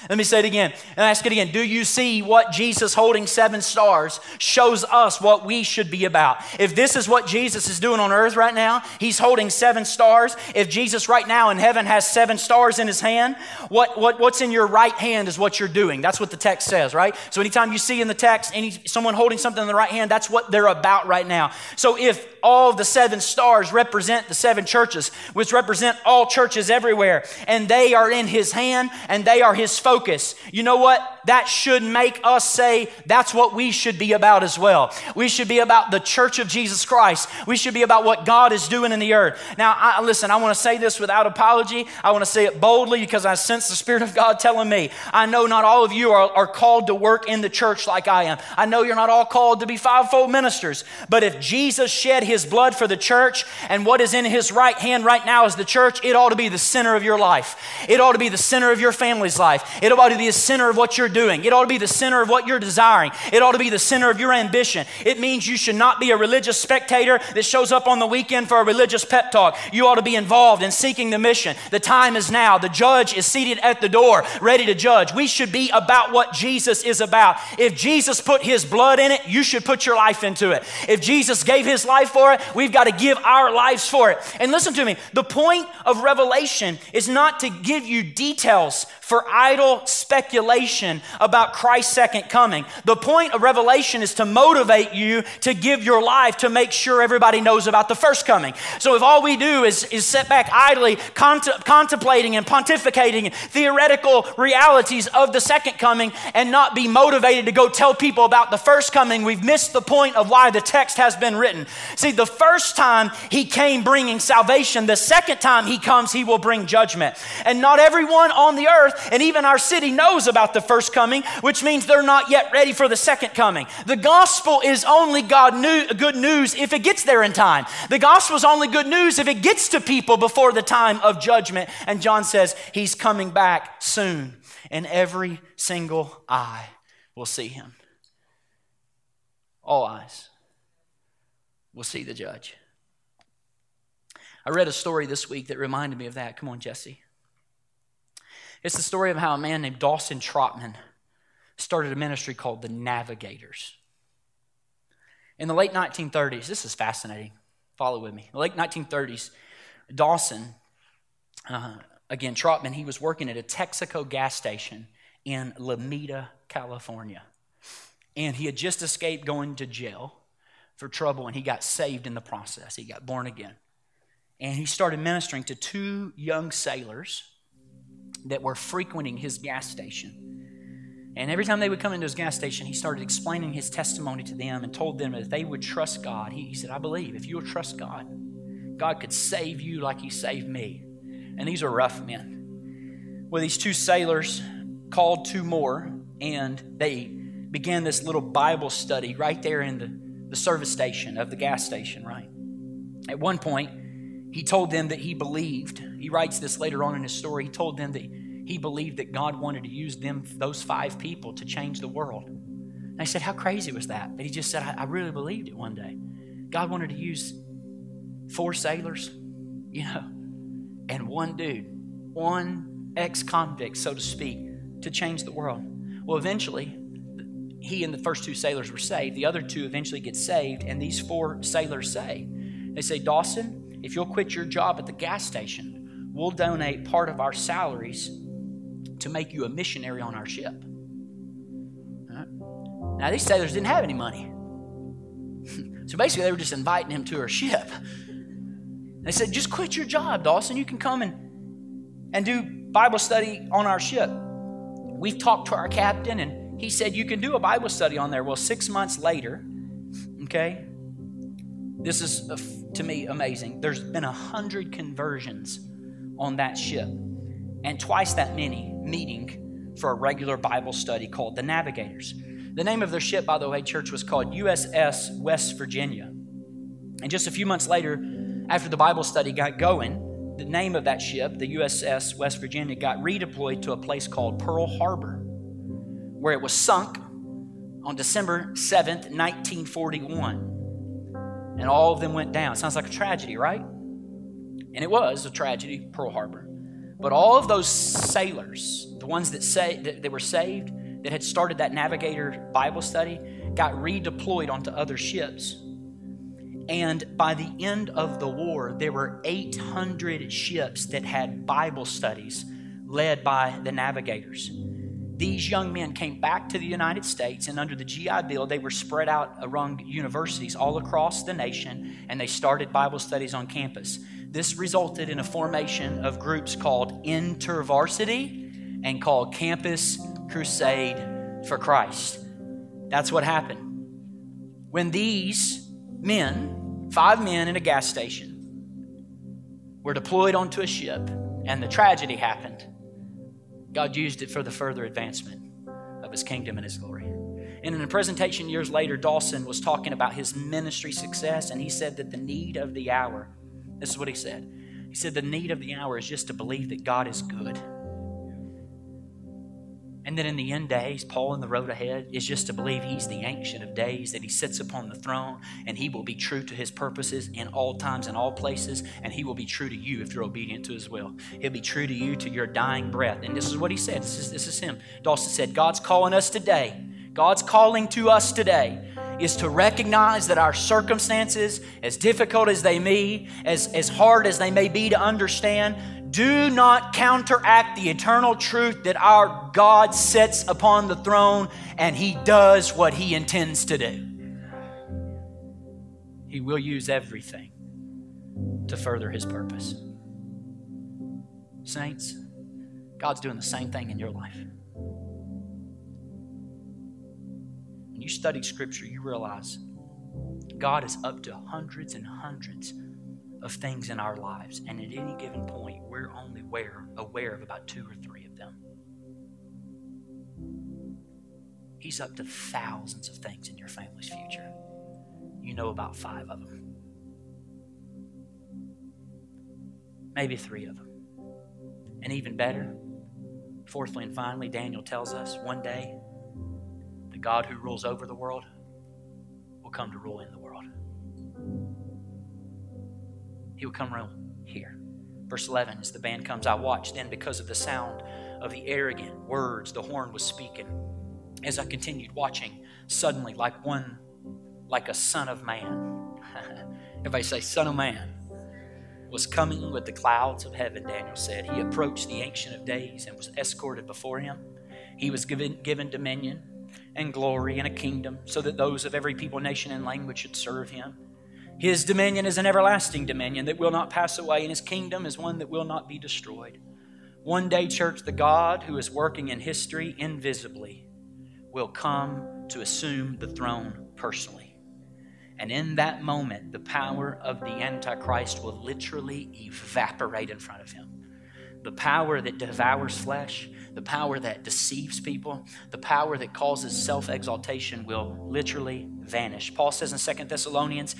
Let me say it again and ask it again. Do you see what Jesus holding seven stars shows us what we should be about? If this is what Jesus is doing on earth right now, he's holding seven stars. If Jesus right now in heaven has seven stars in his hand, what, what, what's in your right hand is what you're doing. That's what the text says, right? So anytime you see in the text any, someone holding something in the right hand, that's what they're about right now. So if all the seven stars represent the seven churches, which represent all churches everywhere, and they are in his hand and they are his focus. You know what? That should make us say that's what we should be about as well. We should be about the church of Jesus Christ. We should be about what God is doing in the earth. Now, I, listen, I want to say this without apology. I want to say it boldly because I sense the Spirit of God telling me. I know not all of you are, are called to work in the church like I am. I know you're not all called to be fivefold ministers. But if Jesus shed his blood for the church and what is in his right hand right now is the church, it ought to be the center of your life. It ought to be the center of your family's life. It ought to be the center of what you're doing. It ought to be the center of what you're desiring. It ought to be the center of your ambition. It means you should not be a religious spectator that shows up on the weekend for a religious pep talk. You ought to be involved in seeking the mission. The time is now. The judge is seated at the door, ready to judge. We should be about what Jesus is about. If Jesus put his blood in it, you should put your life into it. If Jesus gave his life for it, we've got to give our lives for it. And listen to me the point of Revelation is not to give you details for idle speculation about Christ's second coming. The point of Revelation is to motivate you to give your life to make sure everybody knows about the first coming. So if all we do is, is sit back idly cont- contemplating and pontificating theoretical realities of the second coming and not be motivated to go tell people about the first coming, we've missed the point of why the text has been written. See, the first time he came bringing salvation, the second time he comes, he will bring judgment. And not everyone on the earth and even our city knows about the first coming, which means they're not yet ready for the second coming. The gospel is only God new, good news if it gets there in time. The gospel is only good news if it gets to people before the time of judgment. And John says he's coming back soon, and every single eye will see him. All eyes will see the judge. I read a story this week that reminded me of that. Come on, Jesse. It's the story of how a man named Dawson Trotman started a ministry called the Navigators. In the late 1930s, this is fascinating. Follow with me. In the late 1930s, Dawson, uh, again, Trotman, he was working at a Texaco gas station in Lomita, California. And he had just escaped going to jail for trouble, and he got saved in the process. He got born again. And he started ministering to two young sailors that were frequenting his gas station. And every time they would come into his gas station, he started explaining his testimony to them and told them that they would trust God. He, he said, I believe if you'll trust God, God could save you like he saved me. And these are rough men. Well, these two sailors called two more, and they began this little Bible study right there in the, the service station of the gas station, right? At one point, he told them that he believed. He writes this later on in his story. He told them that he believed that God wanted to use them, those five people, to change the world. And I said, How crazy was that? But he just said, I, I really believed it one day. God wanted to use four sailors, you know, and one dude, one ex convict, so to speak, to change the world. Well, eventually, he and the first two sailors were saved. The other two eventually get saved, and these four sailors say, They say, Dawson, if you'll quit your job at the gas station, we'll donate part of our salaries to make you a missionary on our ship. Now, these sailors didn't have any money. so basically, they were just inviting him to our ship. They said, just quit your job, Dawson. You can come and, and do Bible study on our ship. We've talked to our captain, and he said, you can do a Bible study on there. Well, six months later, okay, this is, to me, amazing. There's been a hundred conversions on that ship, and twice that many meeting for a regular Bible study called the Navigators. The name of their ship, by the way, church, was called USS West Virginia. And just a few months later, after the Bible study got going, the name of that ship, the USS West Virginia, got redeployed to a place called Pearl Harbor, where it was sunk on December 7th, 1941. And all of them went down. Sounds like a tragedy, right? And it was a tragedy, Pearl Harbor. But all of those sailors, the ones that, say, that, were saved, that had started that navigator Bible study, got redeployed onto other ships. And by the end of the war, there were 800 ships that had Bible studies led by the navigators. These young men came back to the United States, and under the GI Bill, they were spread out around universities all across the nation, and they started Bible studies on campus. This resulted in a formation of groups called InterVarsity and called Campus Crusade for Christ. That's what happened. When these men Five men in a gas station were deployed onto a ship, and the tragedy happened. God used it for the further advancement of his kingdom and his glory. And in a presentation years later, Dawson was talking about his ministry success, and he said that the need of the hour, this is what he said. He said, The need of the hour is just to believe that God is good and then in the end days, Paul in the road ahead is just to believe he's the ancient of days, that he sits upon the throne, and he will be true to his purposes in all times and all places, and he will be true to you if you're obedient to his will. He'll be true to you to your dying breath. And this is what he said. This is, this is him. Dawson said, God's calling us today. God's calling to us today is to recognize that our circumstances, as difficult as they may, as, as hard as they may be to understand, do not counteract the eternal truth that our God sits upon the throne and he does what he intends to do. He will use everything to further his purpose. Saints, God's doing the same thing in your life. When you study Scripture, you realize God is up to hundreds and hundreds of things in our lives, and at any given point, we're only aware, aware of about two or three of them. He's up to thousands of things in your family's future. You know about five of them, maybe three of them. And even better, fourthly and finally, Daniel tells us one day the God who rules over the world will come to rule in the world. He will come around here. Verse 11, as the band comes, I watched then because of the sound of the arrogant words the horn was speaking. As I continued watching, suddenly, like one, like a son of man, everybody say, son of man, was coming with the clouds of heaven, Daniel said. He approached the Ancient of Days and was escorted before him. He was given, given dominion and glory and a kingdom so that those of every people, nation, and language should serve him. His dominion is an everlasting dominion that will not pass away, and his kingdom is one that will not be destroyed. One day, church, the God who is working in history invisibly will come to assume the throne personally. And in that moment, the power of the Antichrist will literally evaporate in front of him. The power that devours flesh, the power that deceives people, the power that causes self exaltation will literally vanish. Paul says in Second Thessalonians,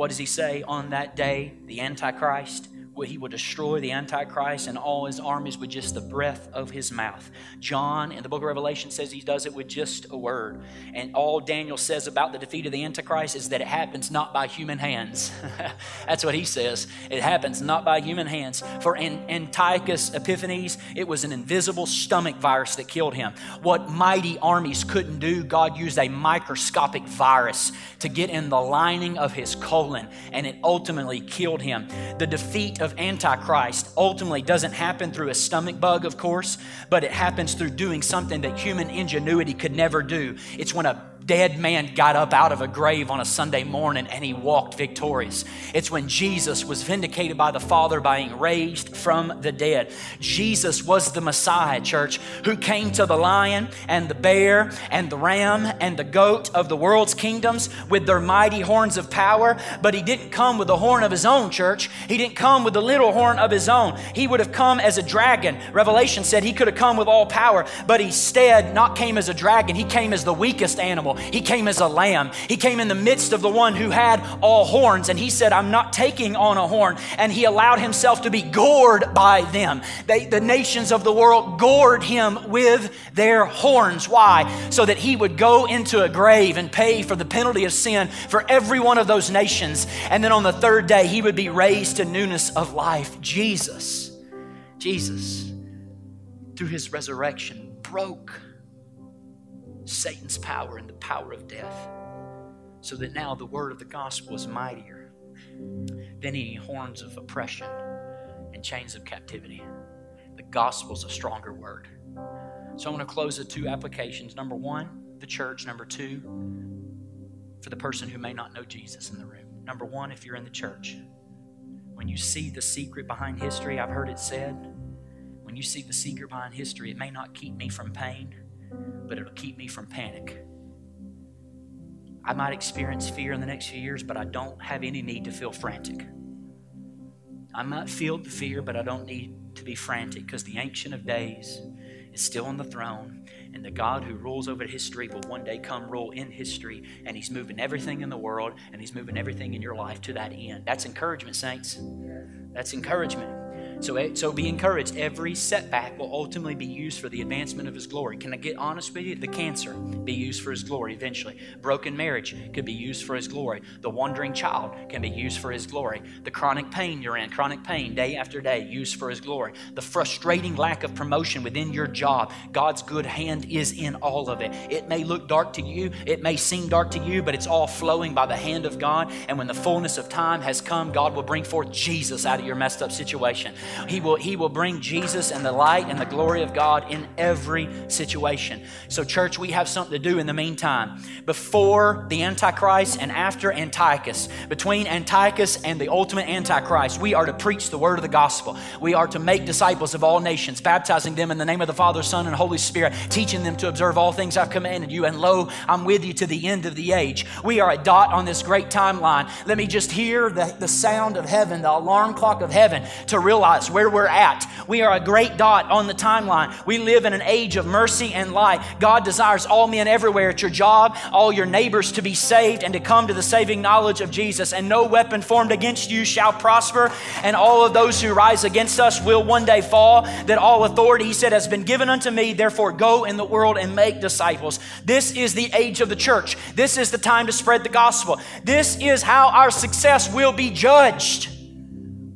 what does he say on that day? The Antichrist he would destroy the Antichrist and all his armies with just the breath of his mouth. John in the book of Revelation says he does it with just a word. And all Daniel says about the defeat of the Antichrist is that it happens not by human hands. That's what he says. It happens not by human hands. For Antiochus Epiphanes, it was an invisible stomach virus that killed him. What mighty armies couldn't do, God used a microscopic virus to get in the lining of his colon, and it ultimately killed him. The defeat of of Antichrist ultimately doesn't happen through a stomach bug, of course, but it happens through doing something that human ingenuity could never do. It's when a dead man got up out of a grave on a Sunday morning and he walked victorious. It's when Jesus was vindicated by the Father by being raised from the dead. Jesus was the Messiah, church, who came to the lion and the bear and the ram and the goat of the world's kingdoms with their mighty horns of power, but he didn't come with the horn of his own, church. He didn't come with the little horn of his own. He would have come as a dragon. Revelation said he could have come with all power, but he instead not came as a dragon. He came as the weakest animal. He came as a lamb. He came in the midst of the one who had all horns, and he said, I'm not taking on a horn. And he allowed himself to be gored by them. They, the nations of the world gored him with their horns. Why? So that he would go into a grave and pay for the penalty of sin for every one of those nations. And then on the third day, he would be raised to newness of life. Jesus, Jesus, through his resurrection, broke Satan's power and the power of death, so that now the word of the gospel is mightier than any horns of oppression and chains of captivity. The gospel is a stronger word. So I'm going to close with two applications. Number one, the church. Number two, for the person who may not know Jesus in the room. Number one, if you're in the church, when you see the secret behind history, I've heard it said, when you see the secret behind history, it may not keep me from pain, but it'll keep me from panic. I might experience fear in the next few years, but I don't have any need to feel frantic. I might feel the fear, but I don't need to be frantic because the Ancient of Days is still on the throne, and the God who rules over history will one day come rule in history, and He's moving everything in the world, and He's moving everything in your life to that end. That's encouragement, saints. That's encouragement. So, eh, so be encouraged. Every setback will ultimately be used for the advancement of His glory. Can I get honest with you? The cancer be used for His glory eventually. Broken marriage could be used for His glory. The wandering child can be used for His glory. The chronic pain you're in, chronic pain day after day, used for His glory. The frustrating lack of promotion within your job, God's good hand is in all of it. It may look dark to you, it may seem dark to you, but it's all flowing by the hand of God. And when the fullness of time has come, God will bring forth Jesus out of your messed up situation. He will, he will bring Jesus and the light and the glory of God in every situation. So, church, we have something to do in the meantime. Before the Antichrist and after Antiochus, between Antiochus and the ultimate Antichrist, we are to preach the word of the gospel. We are to make disciples of all nations, baptizing them in the name of the Father, Son, and Holy Spirit, teaching them to observe all things I've commanded you. And lo, I'm with you to the end of the age. We are a dot on this great timeline. Let me just hear the, the sound of heaven, the alarm clock of heaven, to realize where we're at. We are a great dot on the timeline. We live in an age of mercy and light. God desires all men everywhere at your job, all your neighbors to be saved and to come to the saving knowledge of Jesus. And no weapon formed against you shall prosper, and all of those who rise against us will one day fall. That all authority, he said, has been given unto me. Therefore, go in the world and make disciples. This is the age of the church. This is the time to spread the gospel. This is how our success will be judged.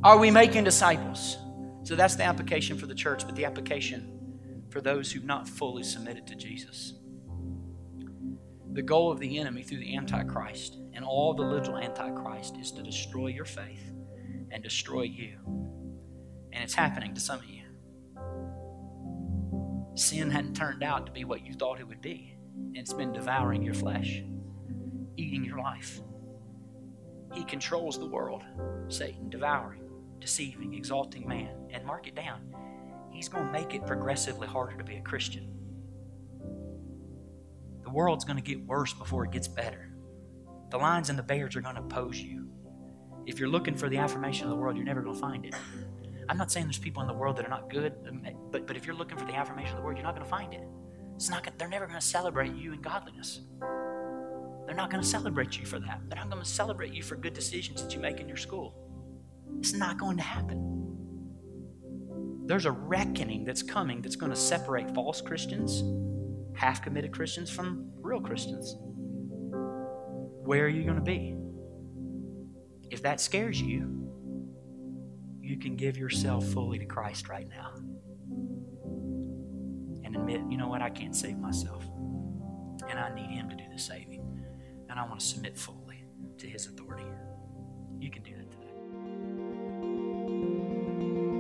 Are we making disciples? So that's the application for the church, but the application for those who've not fully submitted to Jesus. The goal of the enemy through the Antichrist and all the little Antichrist is to destroy your faith and destroy you. And it's happening to some of you. Sin hadn't turned out to be what you thought it would be, and it's been devouring your flesh, eating your life. He controls the world, Satan, devouring deceiving, exalting man. And mark it down, he's going to make it progressively harder to be a Christian. The world's going to get worse before it gets better. The lions and the bears are going to oppose you. If you're looking for the affirmation of the world, you're never going to find it. I'm not saying there's people in the world that are not good, but, but if you're looking for the affirmation of the world, you're not going to find it. It's not they're never going to celebrate you in godliness. They're not going to celebrate you for that. They're not going to celebrate you for good decisions that you make in your school. It's not going to happen. There's a reckoning that's coming that's going to separate false Christians, half committed Christians, from real Christians. Where are you going to be? If that scares you, you can give yourself fully to Christ right now and admit, you know what, I can't save myself. And I need Him to do the saving. And I want to submit fully to His authority. You can do